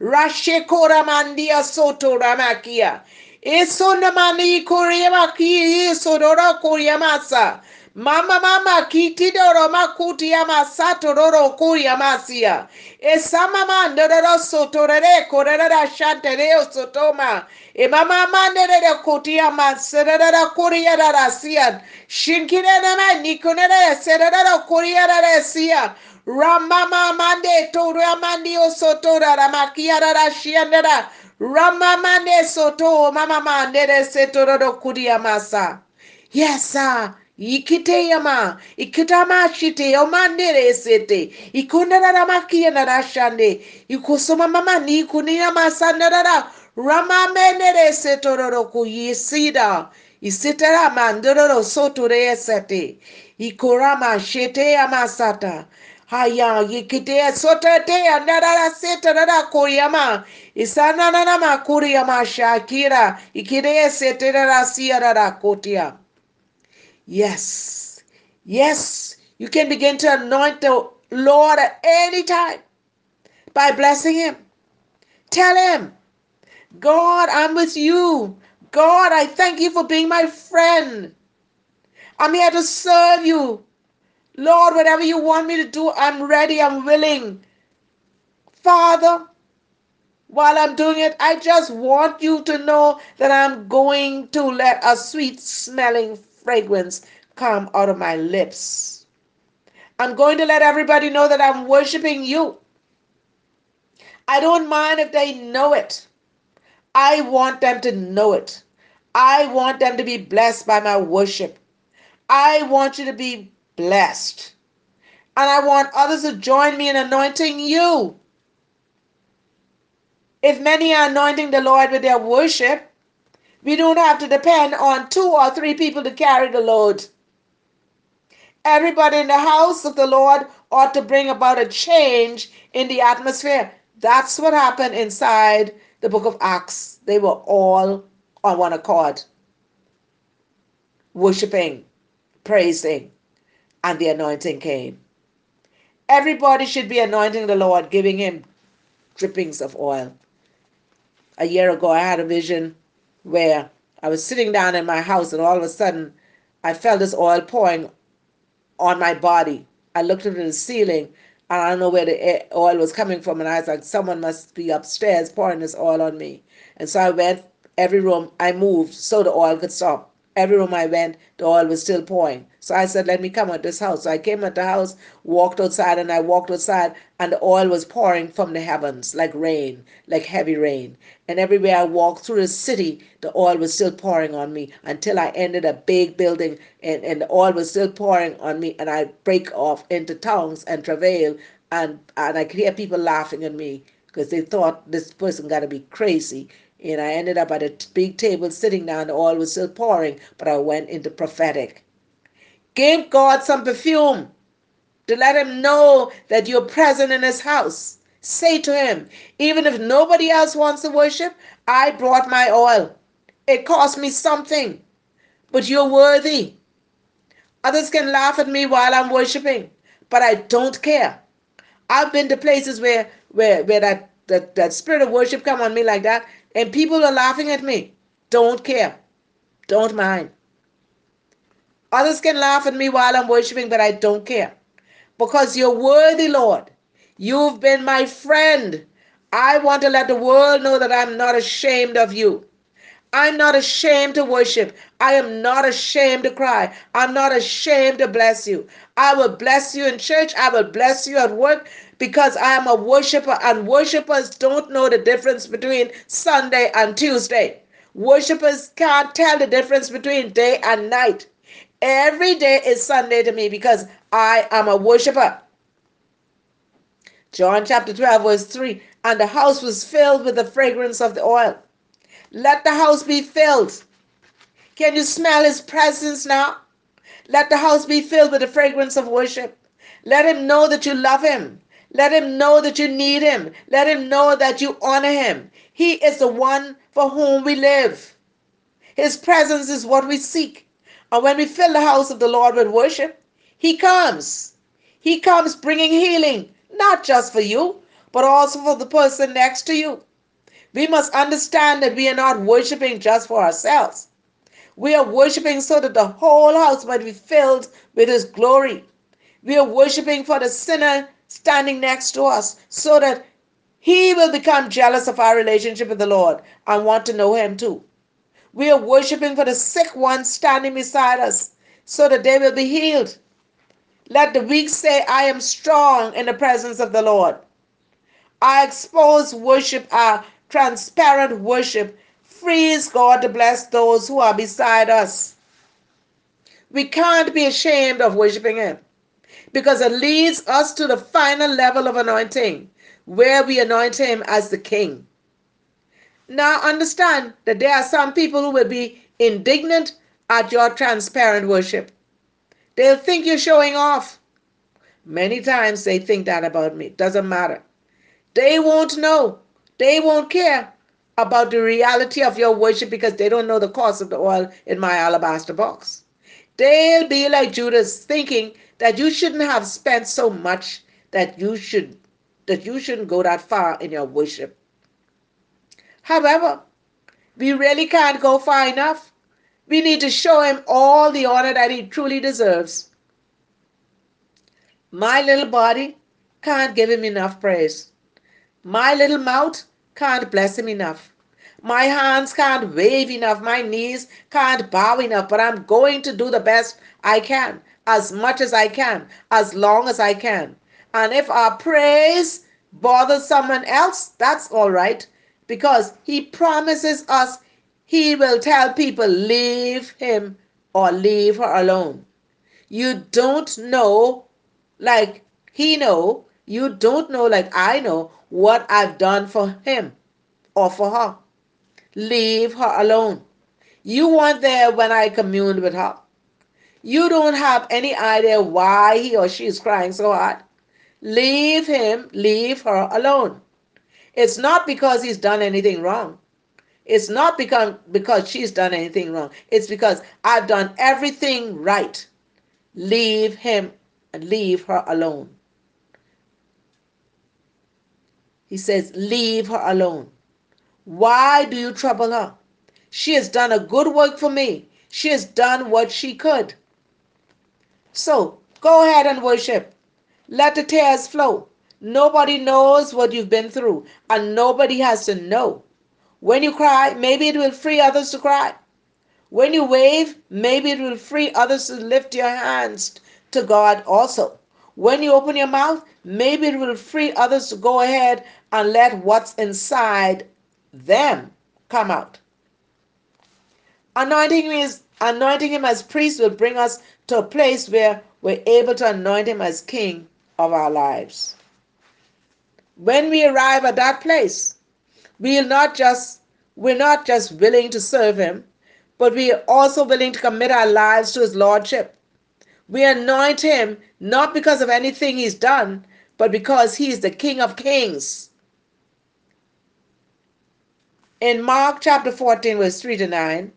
Rashekora mandia soto ramakia. Esonamani koryamaki sodora koryamasa. Mama mama kitidoro makuti yamasato roro kuri kuryamasia. Esamama ndororo sotorere korera shantere sotoma. E mama mandere kotia maserera koria rasian. Shinkire nama nikonere serera koria rasia. Ramama mande to ramandi osotora ramakia rashiandera. Ramamande soto mama mandere setororo kuria masa. Yes, sir. ikiteyama ikitamasite omanderesete ikundararamakiyandadashande ikusomamamani ikuniyamasandarara ramameneresetororoku yisida isitarama ikorama sheteyama haya yikite sotete andarara setarara kuriyama isanananama kuriyama shakira ikire setarara siyarara kotia Yes. Yes. You can begin to anoint the Lord at any time by blessing Him. Tell Him, God, I'm with you. God, I thank you for being my friend. I'm here to serve you. Lord, whatever you want me to do, I'm ready, I'm willing. Father, while I'm doing it, I just want you to know that I'm going to let a sweet smelling fragrance come out of my lips. I'm going to let everybody know that I'm worshiping you. I don't mind if they know it. I want them to know it. I want them to be blessed by my worship. I want you to be blessed. And I want others to join me in anointing you. If many are anointing the Lord with their worship, we don't have to depend on two or three people to carry the load. Everybody in the house of the Lord ought to bring about a change in the atmosphere. That's what happened inside the book of Acts. They were all on one accord, worshiping, praising, and the anointing came. Everybody should be anointing the Lord, giving him drippings of oil. a year ago, I had a vision where I was sitting down in my house and all of a sudden I felt this oil pouring on my body. I looked into the ceiling and I don't know where the oil was coming from. And I was like, someone must be upstairs pouring this oil on me. And so I went every room I moved so the oil could stop. Every room I went, the oil was still pouring. So I said, let me come at this house. So I came at the house, walked outside, and I walked outside, and the oil was pouring from the heavens like rain, like heavy rain. And everywhere I walked through the city, the oil was still pouring on me until I entered a big building, and, and the oil was still pouring on me, and I break off into tongues and travail, and, and I could hear people laughing at me because they thought this person got to be crazy and I ended up at a big table sitting down. The oil was still pouring, but I went into prophetic. Give God some perfume to let him know that you're present in his house. Say to him, even if nobody else wants to worship, I brought my oil. It cost me something, but you're worthy. Others can laugh at me while I'm worshiping, but I don't care. I've been to places where where where that that, that spirit of worship come on me like that and people are laughing at me. Don't care. Don't mind. Others can laugh at me while I'm worshiping, but I don't care. Because you're worthy, Lord. You've been my friend. I want to let the world know that I'm not ashamed of you. I'm not ashamed to worship. I am not ashamed to cry. I'm not ashamed to bless you. I will bless you in church. I will bless you at work because I am a worshiper, and worshipers don't know the difference between Sunday and Tuesday. Worshippers can't tell the difference between day and night. Every day is Sunday to me because I am a worshiper. John chapter 12, verse 3 And the house was filled with the fragrance of the oil. Let the house be filled. Can you smell his presence now? Let the house be filled with the fragrance of worship. Let him know that you love him. Let him know that you need him. Let him know that you honor him. He is the one for whom we live. His presence is what we seek. And when we fill the house of the Lord with worship, he comes. He comes bringing healing, not just for you, but also for the person next to you. We must understand that we are not worshiping just for ourselves. We are worshiping so that the whole house might be filled with His glory. We are worshiping for the sinner standing next to us so that he will become jealous of our relationship with the Lord and want to know Him too. We are worshiping for the sick ones standing beside us so that they will be healed. Let the weak say, I am strong in the presence of the Lord. Our exposed worship, our transparent worship, frees God to bless those who are beside us. We can't be ashamed of worshiping Him because it leads us to the final level of anointing where we anoint Him as the King. Now, understand that there are some people who will be indignant at your transparent worship. They'll think you're showing off. Many times they think that about me. Doesn't matter. They won't know they won't care about the reality of your worship because they don't know the cost of the oil in my alabaster box. They'll be like Judas thinking that you shouldn't have spent so much that you should that you shouldn't go that far in your worship. However, we really can't go far enough. We need to show him all the honor that he truly deserves. My little body can't give him enough praise. My little mouth can't bless him enough. My hands can't wave enough. My knees can't bow enough. But I'm going to do the best I can, as much as I can, as long as I can. And if our praise bothers someone else, that's all right. Because he promises us he will tell people, leave him or leave her alone. You don't know like he know. You don't know like I know what I've done for him or for her. Leave her alone. You weren't there when I communed with her. You don't have any idea why he or she is crying so hard. Leave him, leave her alone. It's not because he's done anything wrong. It's not because, because she's done anything wrong. It's because I've done everything right. Leave him and leave her alone. He says, Leave her alone. Why do you trouble her? She has done a good work for me. She has done what she could. So go ahead and worship. Let the tears flow. Nobody knows what you've been through, and nobody has to know. When you cry, maybe it will free others to cry. When you wave, maybe it will free others to lift your hands to God also. When you open your mouth, maybe it will free others to go ahead and let what's inside them come out. Anointing is, anointing him as priest will bring us to a place where we're able to anoint him as king of our lives. When we arrive at that place, we'll not just we're not just willing to serve him, but we are also willing to commit our lives to his lordship. We anoint him not because of anything he's done, but because he is the King of Kings. In Mark chapter 14, verse 3 to 9,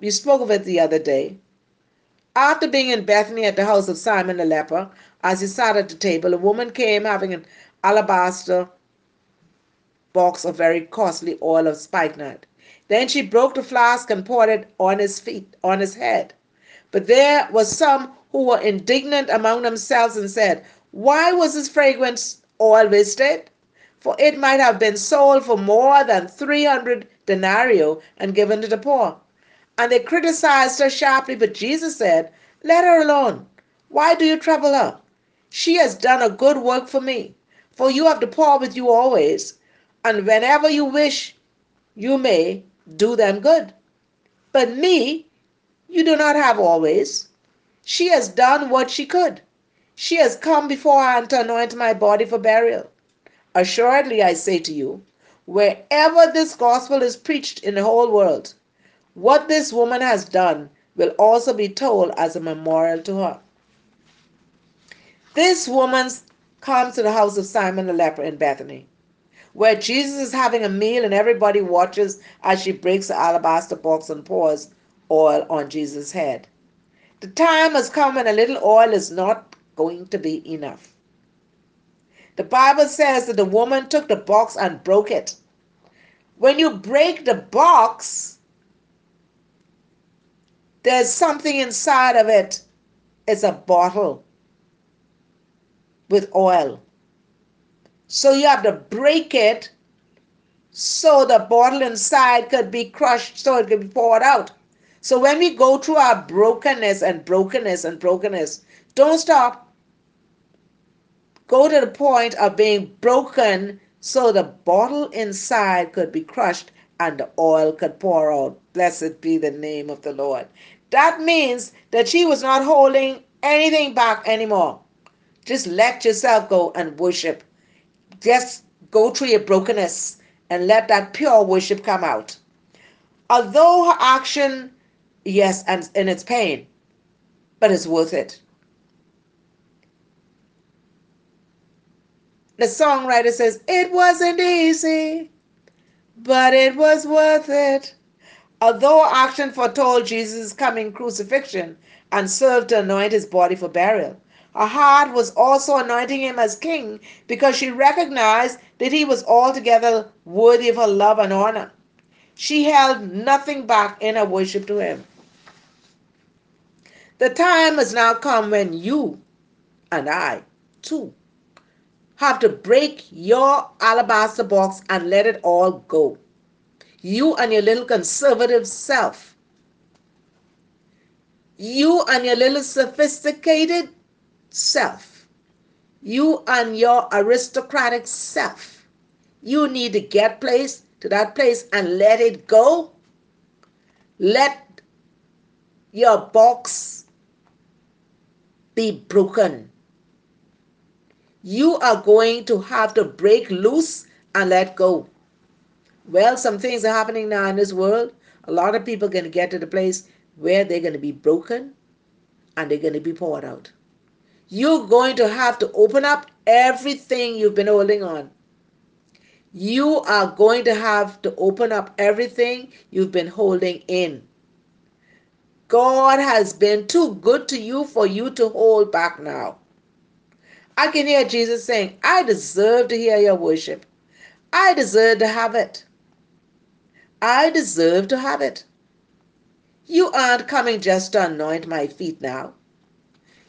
we spoke of it the other day. After being in Bethany at the house of Simon the leper, as he sat at the table, a woman came having an alabaster box of very costly oil of spikenard. Then she broke the flask and poured it on his feet, on his head. But there were some who were indignant among themselves and said, Why was this fragrance oil wasted? For it might have been sold for more than three hundred denarii and given to the poor. And they criticized her sharply, but Jesus said, Let her alone. Why do you trouble her? She has done a good work for me. For you have the poor with you always, and whenever you wish, you may do them good. But me, you do not have always. She has done what she could. She has come beforehand to anoint my body for burial. Assuredly, I say to you, wherever this gospel is preached in the whole world, what this woman has done will also be told as a memorial to her. This woman comes to the house of Simon the leper in Bethany, where Jesus is having a meal and everybody watches as she breaks the alabaster box and pours oil on Jesus' head. The time has come when a little oil is not going to be enough. The Bible says that the woman took the box and broke it. When you break the box, there's something inside of it. It's a bottle with oil. So you have to break it so the bottle inside could be crushed so it could be poured out. So when we go through our brokenness and brokenness and brokenness, don't stop. Go to the point of being broken so the bottle inside could be crushed and the oil could pour out. Blessed be the name of the Lord. That means that she was not holding anything back anymore. Just let yourself go and worship. Just go through your brokenness and let that pure worship come out. Although her action, yes, and in its pain, but it's worth it. The songwriter says, It wasn't easy, but it was worth it. Although action foretold Jesus' coming crucifixion and served to anoint his body for burial, her heart was also anointing him as king because she recognized that he was altogether worthy of her love and honor. She held nothing back in her worship to him. The time has now come when you and I, too, have to break your alabaster box and let it all go you and your little conservative self. You and your little sophisticated self. You and your aristocratic self. You need to get place to that place and let it go. Let your box be broken. You are going to have to break loose and let go. Well, some things are happening now in this world. A lot of people are going to get to the place where they're going to be broken and they're going to be poured out. You're going to have to open up everything you've been holding on. You are going to have to open up everything you've been holding in. God has been too good to you for you to hold back now. I can hear Jesus saying, I deserve to hear your worship. I deserve to have it. I deserve to have it. You aren't coming just to anoint my feet now.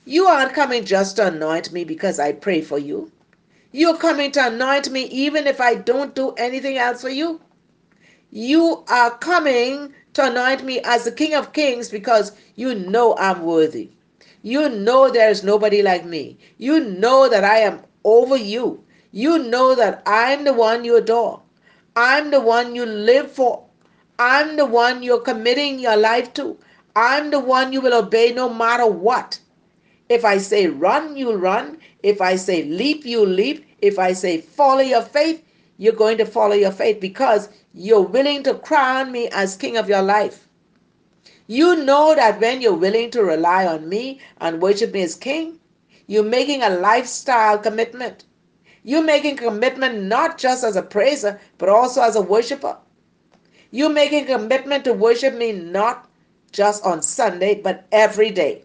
You aren't coming just to anoint me because I pray for you. You're coming to anoint me even if I don't do anything else for you. You are coming to anoint me as the King of Kings because you know I'm worthy. You know there is nobody like me. You know that I am over you. You know that I'm the one you adore. I'm the one you live for. I'm the one you're committing your life to. I'm the one you will obey no matter what. If I say run, you'll run. If I say leap, you'll leap. If I say follow your faith, you're going to follow your faith because you're willing to crown me as king of your life. You know that when you're willing to rely on me and worship me as king, you're making a lifestyle commitment. You're making commitment not just as a praiser, but also as a worshiper. You're making commitment to worship me not just on Sunday, but every day.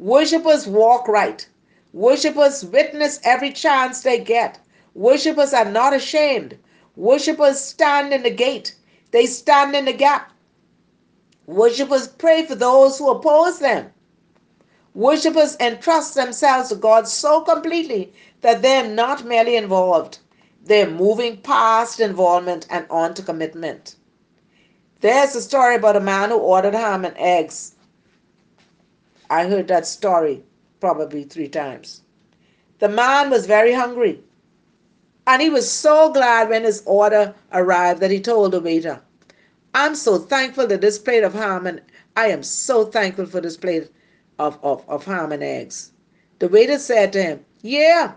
Worshippers walk right. Worshippers witness every chance they get. Worshippers are not ashamed. Worshippers stand in the gate. They stand in the gap. Worshippers pray for those who oppose them. Worshippers entrust themselves to God so completely that they're not merely involved, they're moving past involvement and on to commitment. There's a story about a man who ordered ham and eggs. I heard that story probably three times. The man was very hungry. And he was so glad when his order arrived that he told the waiter, I'm so thankful that this plate of ham and I am so thankful for this plate of, of, of ham and eggs. The waiter said to him, Yeah,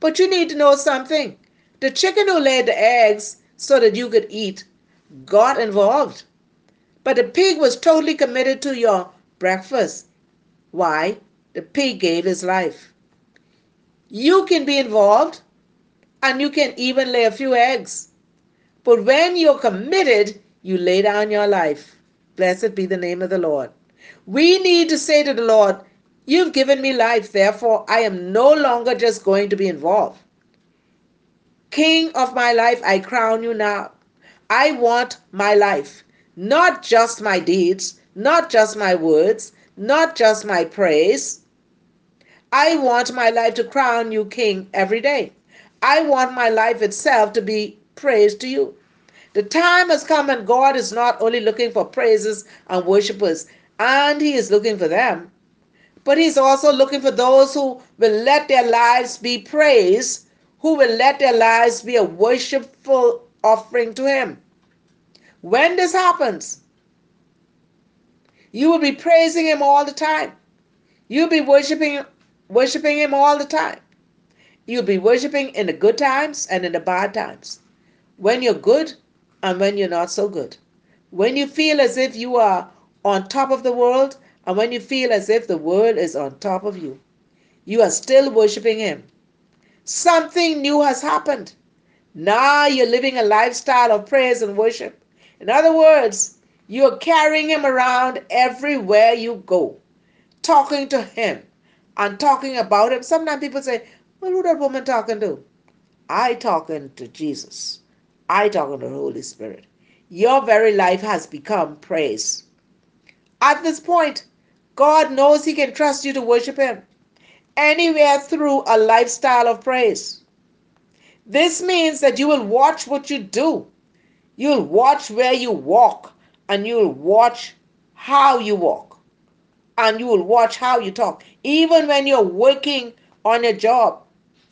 but you need to know something. The chicken who laid the eggs so that you could eat got involved. But the pig was totally committed to your breakfast. Why? The pig gave his life. You can be involved and you can even lay a few eggs. But when you're committed, you lay down your life. Blessed be the name of the Lord. We need to say to the Lord, You've given me life, therefore I am no longer just going to be involved. King of my life, I crown you now. I want my life, not just my deeds, not just my words, not just my praise. I want my life to crown you King every day. I want my life itself to be praise to you. The time has come and God is not only looking for praises and worshippers, and He is looking for them, but He's also looking for those who will let their lives be praise, who will let their lives be a worshipful offering to Him. When this happens, you will be praising Him all the time. You'll be worshiping, worshiping Him all the time. You'll be worshiping in the good times and in the bad times. When you're good and when you're not so good. When you feel as if you are on top of the world and when you feel as if the world is on top of you. You are still worshiping Him. Something new has happened. Now you're living a lifestyle of praise and worship. In other words, you're carrying Him around everywhere you go, talking to Him and talking about Him. Sometimes people say, well, who that woman talking to? I talking to Jesus. I talking to the Holy Spirit. Your very life has become praise. At this point, God knows He can trust you to worship Him anywhere through a lifestyle of praise. This means that you will watch what you do, you'll watch where you walk, and you'll watch how you walk, and you will watch how you talk. Even when you're working on a job,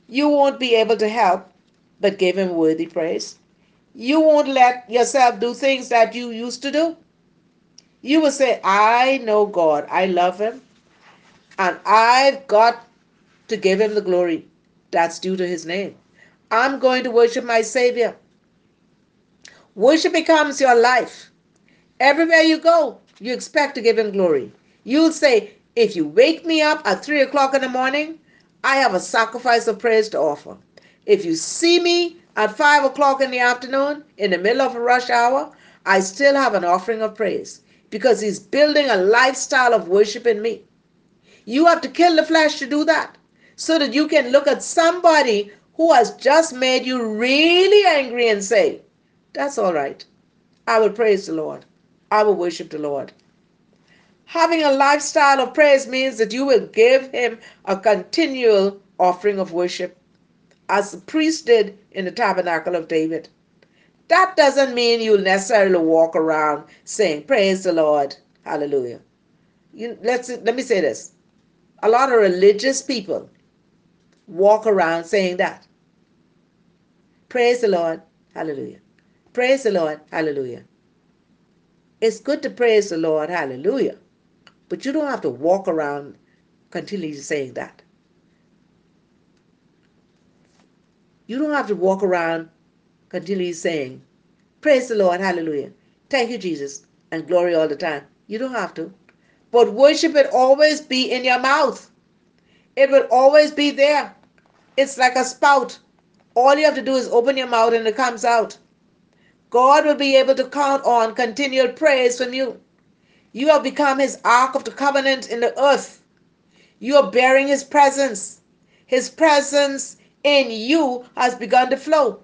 you won't be able to help but give him worthy praise. You won't let yourself do things that you used to do. You will say, I know God, I love him, and I've got to give him the glory that's due to his name. I'm going to worship my Savior. Worship becomes your life. Everywhere you go, you expect to give him glory. You'll say, if you wake me up at 3 o'clock in the morning, I have a sacrifice of praise to offer. If you see me at 5 o'clock in the afternoon, in the middle of a rush hour, I still have an offering of praise because He's building a lifestyle of worship in me. You have to kill the flesh to do that so that you can look at somebody who has just made you really angry and say, That's all right. I will praise the Lord. I will worship the Lord. Having a lifestyle of praise means that you will give him a continual offering of worship, as the priest did in the tabernacle of David. That doesn't mean you'll necessarily walk around saying, Praise the Lord, hallelujah. You, let's, let me say this. A lot of religious people walk around saying that. Praise the Lord, hallelujah. Praise the Lord, hallelujah. It's good to praise the Lord, hallelujah. But you don't have to walk around continually saying that. You don't have to walk around continually saying, Praise the Lord, hallelujah. Thank you, Jesus, and glory all the time. You don't have to. But worship will always be in your mouth. It will always be there. It's like a spout. All you have to do is open your mouth and it comes out. God will be able to count on continual praise from you. You have become his ark of the covenant in the earth. You are bearing his presence. His presence in you has begun to flow.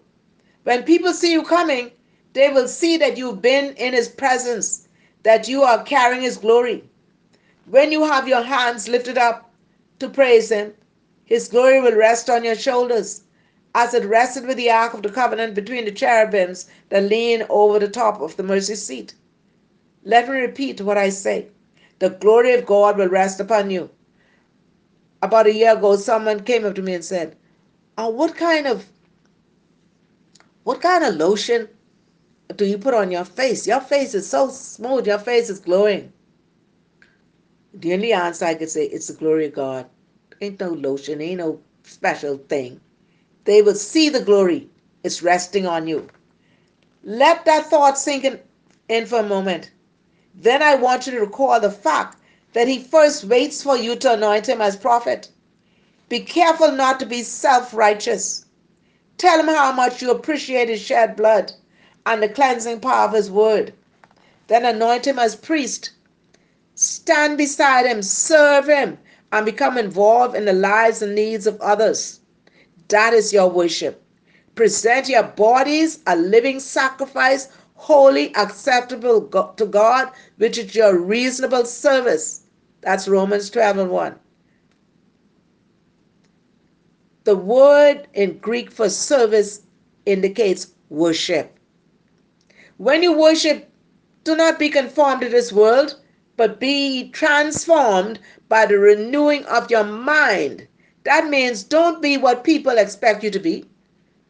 When people see you coming, they will see that you've been in his presence, that you are carrying his glory. When you have your hands lifted up to praise him, his glory will rest on your shoulders, as it rested with the ark of the covenant between the cherubims that lean over the top of the mercy seat. Let me repeat what I say. The glory of God will rest upon you. About a year ago, someone came up to me and said, oh, what kind of what kind of lotion do you put on your face? Your face is so smooth, your face is glowing. The only answer I could say, it's the glory of God. Ain't no lotion, ain't no special thing. They will see the glory. It's resting on you. Let that thought sink in, in for a moment. Then I want you to recall the fact that he first waits for you to anoint him as prophet. Be careful not to be self righteous. Tell him how much you appreciate his shed blood and the cleansing power of his word. Then anoint him as priest. Stand beside him, serve him, and become involved in the lives and needs of others. That is your worship. Present your bodies a living sacrifice holy, acceptable to God, which is your reasonable service. That's Romans 12 and 1. The word in Greek for service indicates worship. When you worship, do not be conformed to this world, but be transformed by the renewing of your mind. That means don't be what people expect you to be.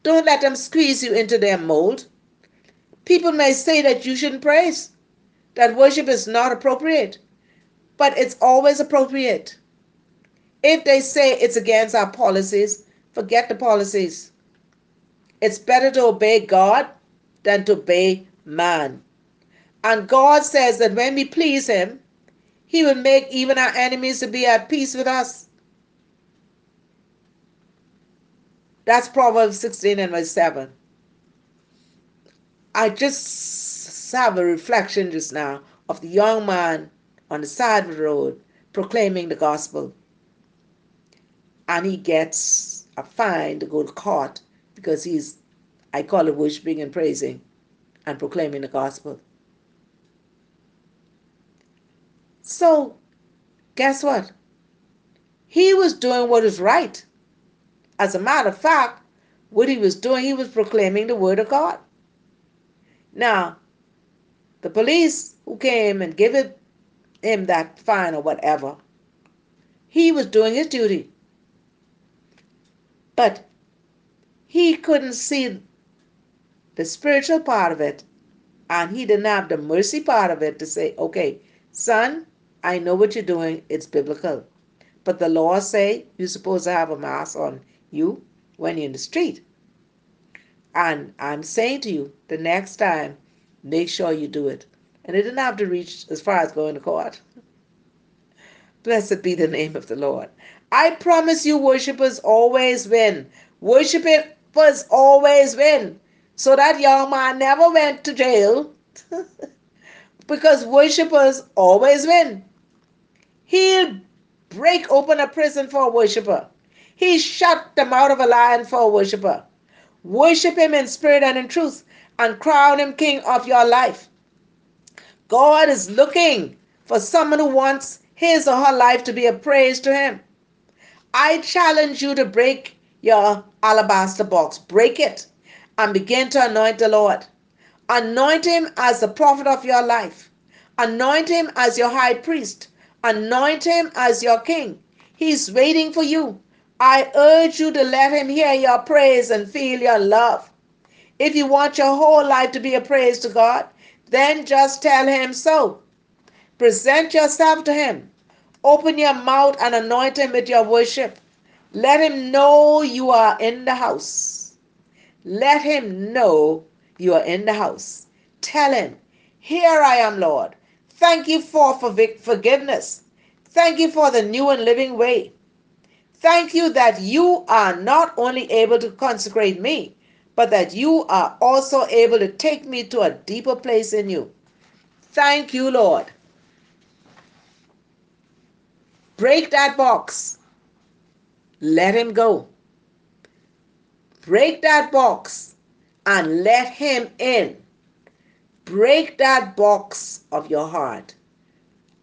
Don't let them squeeze you into their mold. People may say that you shouldn't praise, that worship is not appropriate, but it's always appropriate. If they say it's against our policies, forget the policies. It's better to obey God than to obey man. And God says that when we please Him, He will make even our enemies to be at peace with us. That's Proverbs 16 and verse 7. I just have a reflection just now of the young man on the side of the road proclaiming the gospel. And he gets a fine to go to court because he's, I call it worshiping and praising and proclaiming the gospel. So, guess what? He was doing what is right. As a matter of fact, what he was doing, he was proclaiming the word of God. Now, the police who came and gave him that fine or whatever, he was doing his duty. But he couldn't see the spiritual part of it, and he didn't have the mercy part of it to say, okay, son, I know what you're doing, it's biblical. But the law say you're supposed to have a mask on you when you're in the street. And I'm saying to you, the next time, make sure you do it. And it didn't have to reach as far as going to court. Blessed be the name of the Lord. I promise you, worshippers always win. Worshippers always win. So that young man never went to jail because worshippers always win. He'll break open a prison for a worshiper. He shut the mouth of a lion for a worshiper. Worship him in spirit and in truth. and crown him king of your life. God is looking for someone who wants his or her life to be a praise to him. I challenge you to break your alabaster box, break it, and begin to anoint the Lord. Anoint him as the prophet of your life. Anoint him as your high priest. Anoint him as your king. He's waiting for you. I urge you to let him hear your praise and feel your love. If you want your whole life to be a praise to God, then just tell him so. Present yourself to him. Open your mouth and anoint him with your worship. Let him know you are in the house. Let him know you are in the house. Tell him, Here I am, Lord. Thank you for forgiveness. Thank you for the new and living way. Thank you that you are not only able to consecrate me, but that you are also able to take me to a deeper place in you. Thank you, Lord. Break that box. Let him go. Break that box and let him in. Break that box of your heart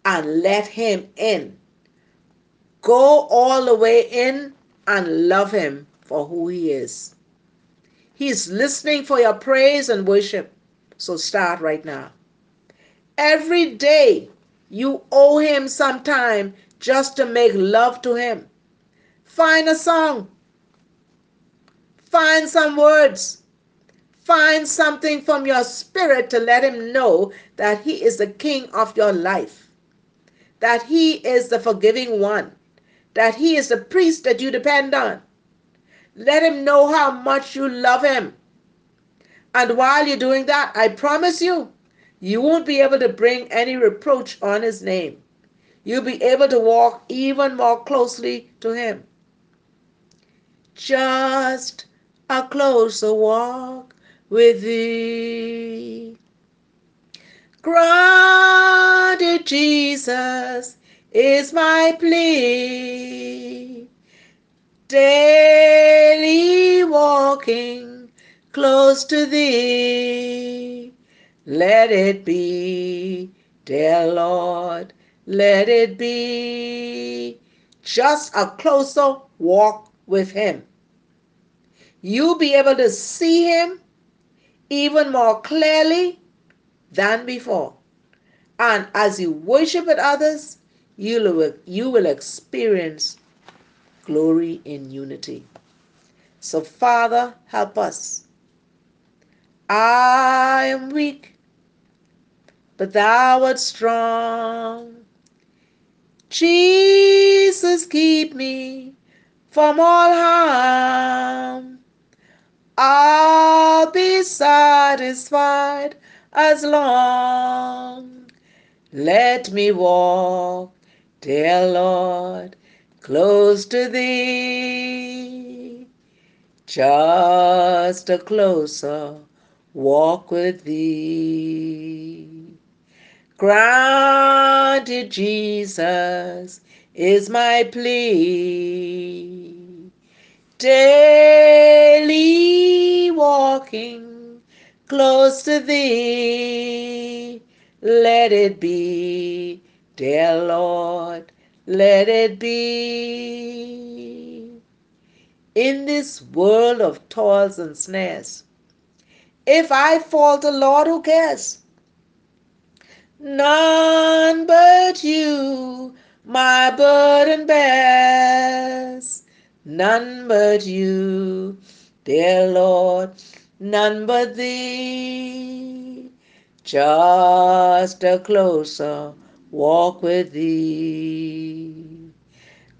and let him in. Go all the way in and love him for who he is. He's listening for your praise and worship. So start right now. Every day you owe him some time just to make love to him. Find a song. Find some words. Find something from your spirit to let him know that he is the king of your life, that he is the forgiving one, that He is the priest that you depend on. Let Him know how much you love Him. And while you're doing that, I promise you, you won't be able to bring any reproach on His name. You'll be able to walk even more closely to Him. Just a closer walk with Thee. Granted, Jesus is my plea. Daily walking close to thee. Let it be, dear Lord, let it be just a closer walk with him. You'll be able to see him even more clearly than before. And as you worship with others, you will, you will experience glory in unity. So, Father, help us. I am weak, but thou art strong. Jesus, keep me from all harm. I'll be satisfied as long. Let me walk dear Lord, close to thee. Just a closer walk with thee. Granted, Jesus is my plea. Daily walking close to thee, let it be Dear Lord, let it be. In this world of toils and snares, if I falter, Lord, who cares? None but you my burden bears. None but you, dear Lord, none but thee. Just a closer walk with thee.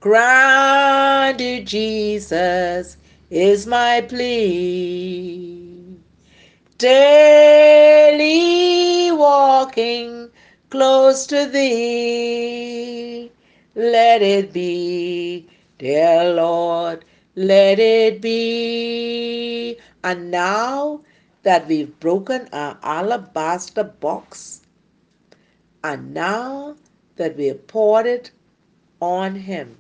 Granted, Jesus is my plea. Daily walking close to thee. Let it be, dear Lord, let it be. And now that we've broken our alabaster box, and now that we have poured it on him,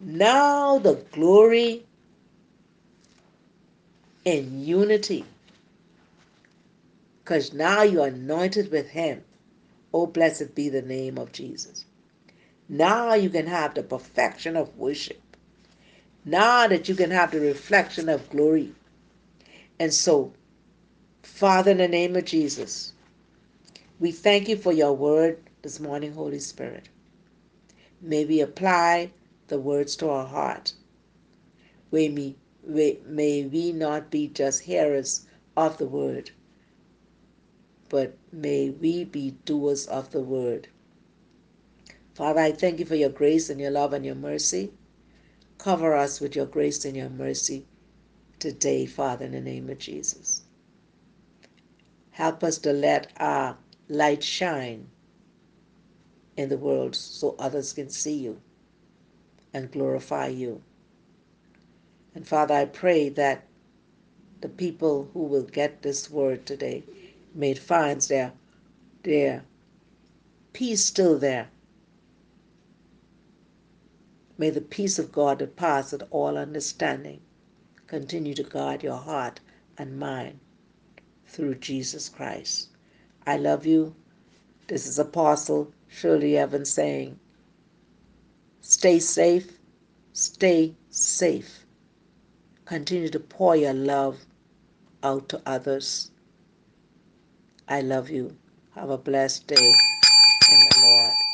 now the glory in unity because now you're anointed with Him. Oh, blessed be the name of Jesus. Now you can have the perfection of worship. Now that you can have the reflection of glory. And so, Father, in the name of Jesus, we thank you for your word this morning, Holy Spirit. May we apply the words to our heart. May we, may we not be just hearers of the word, but may we be doers of the word. Father, I thank you for your grace and your love and your mercy. Cover us with your grace and your mercy today, Father, in the name of Jesus. Help us to let our light shine in the world so others can see you and glorify you. And Father, I pray that the people who will get this word today may find their, their peace still there. May the peace of God that passeth all understanding continue to guard your heart and mind through Jesus Christ. I love you. This is Apostle Shirley Evans saying, Stay safe, stay safe. Continue to pour your love out to others. I love you. Have a blessed day in the Lord.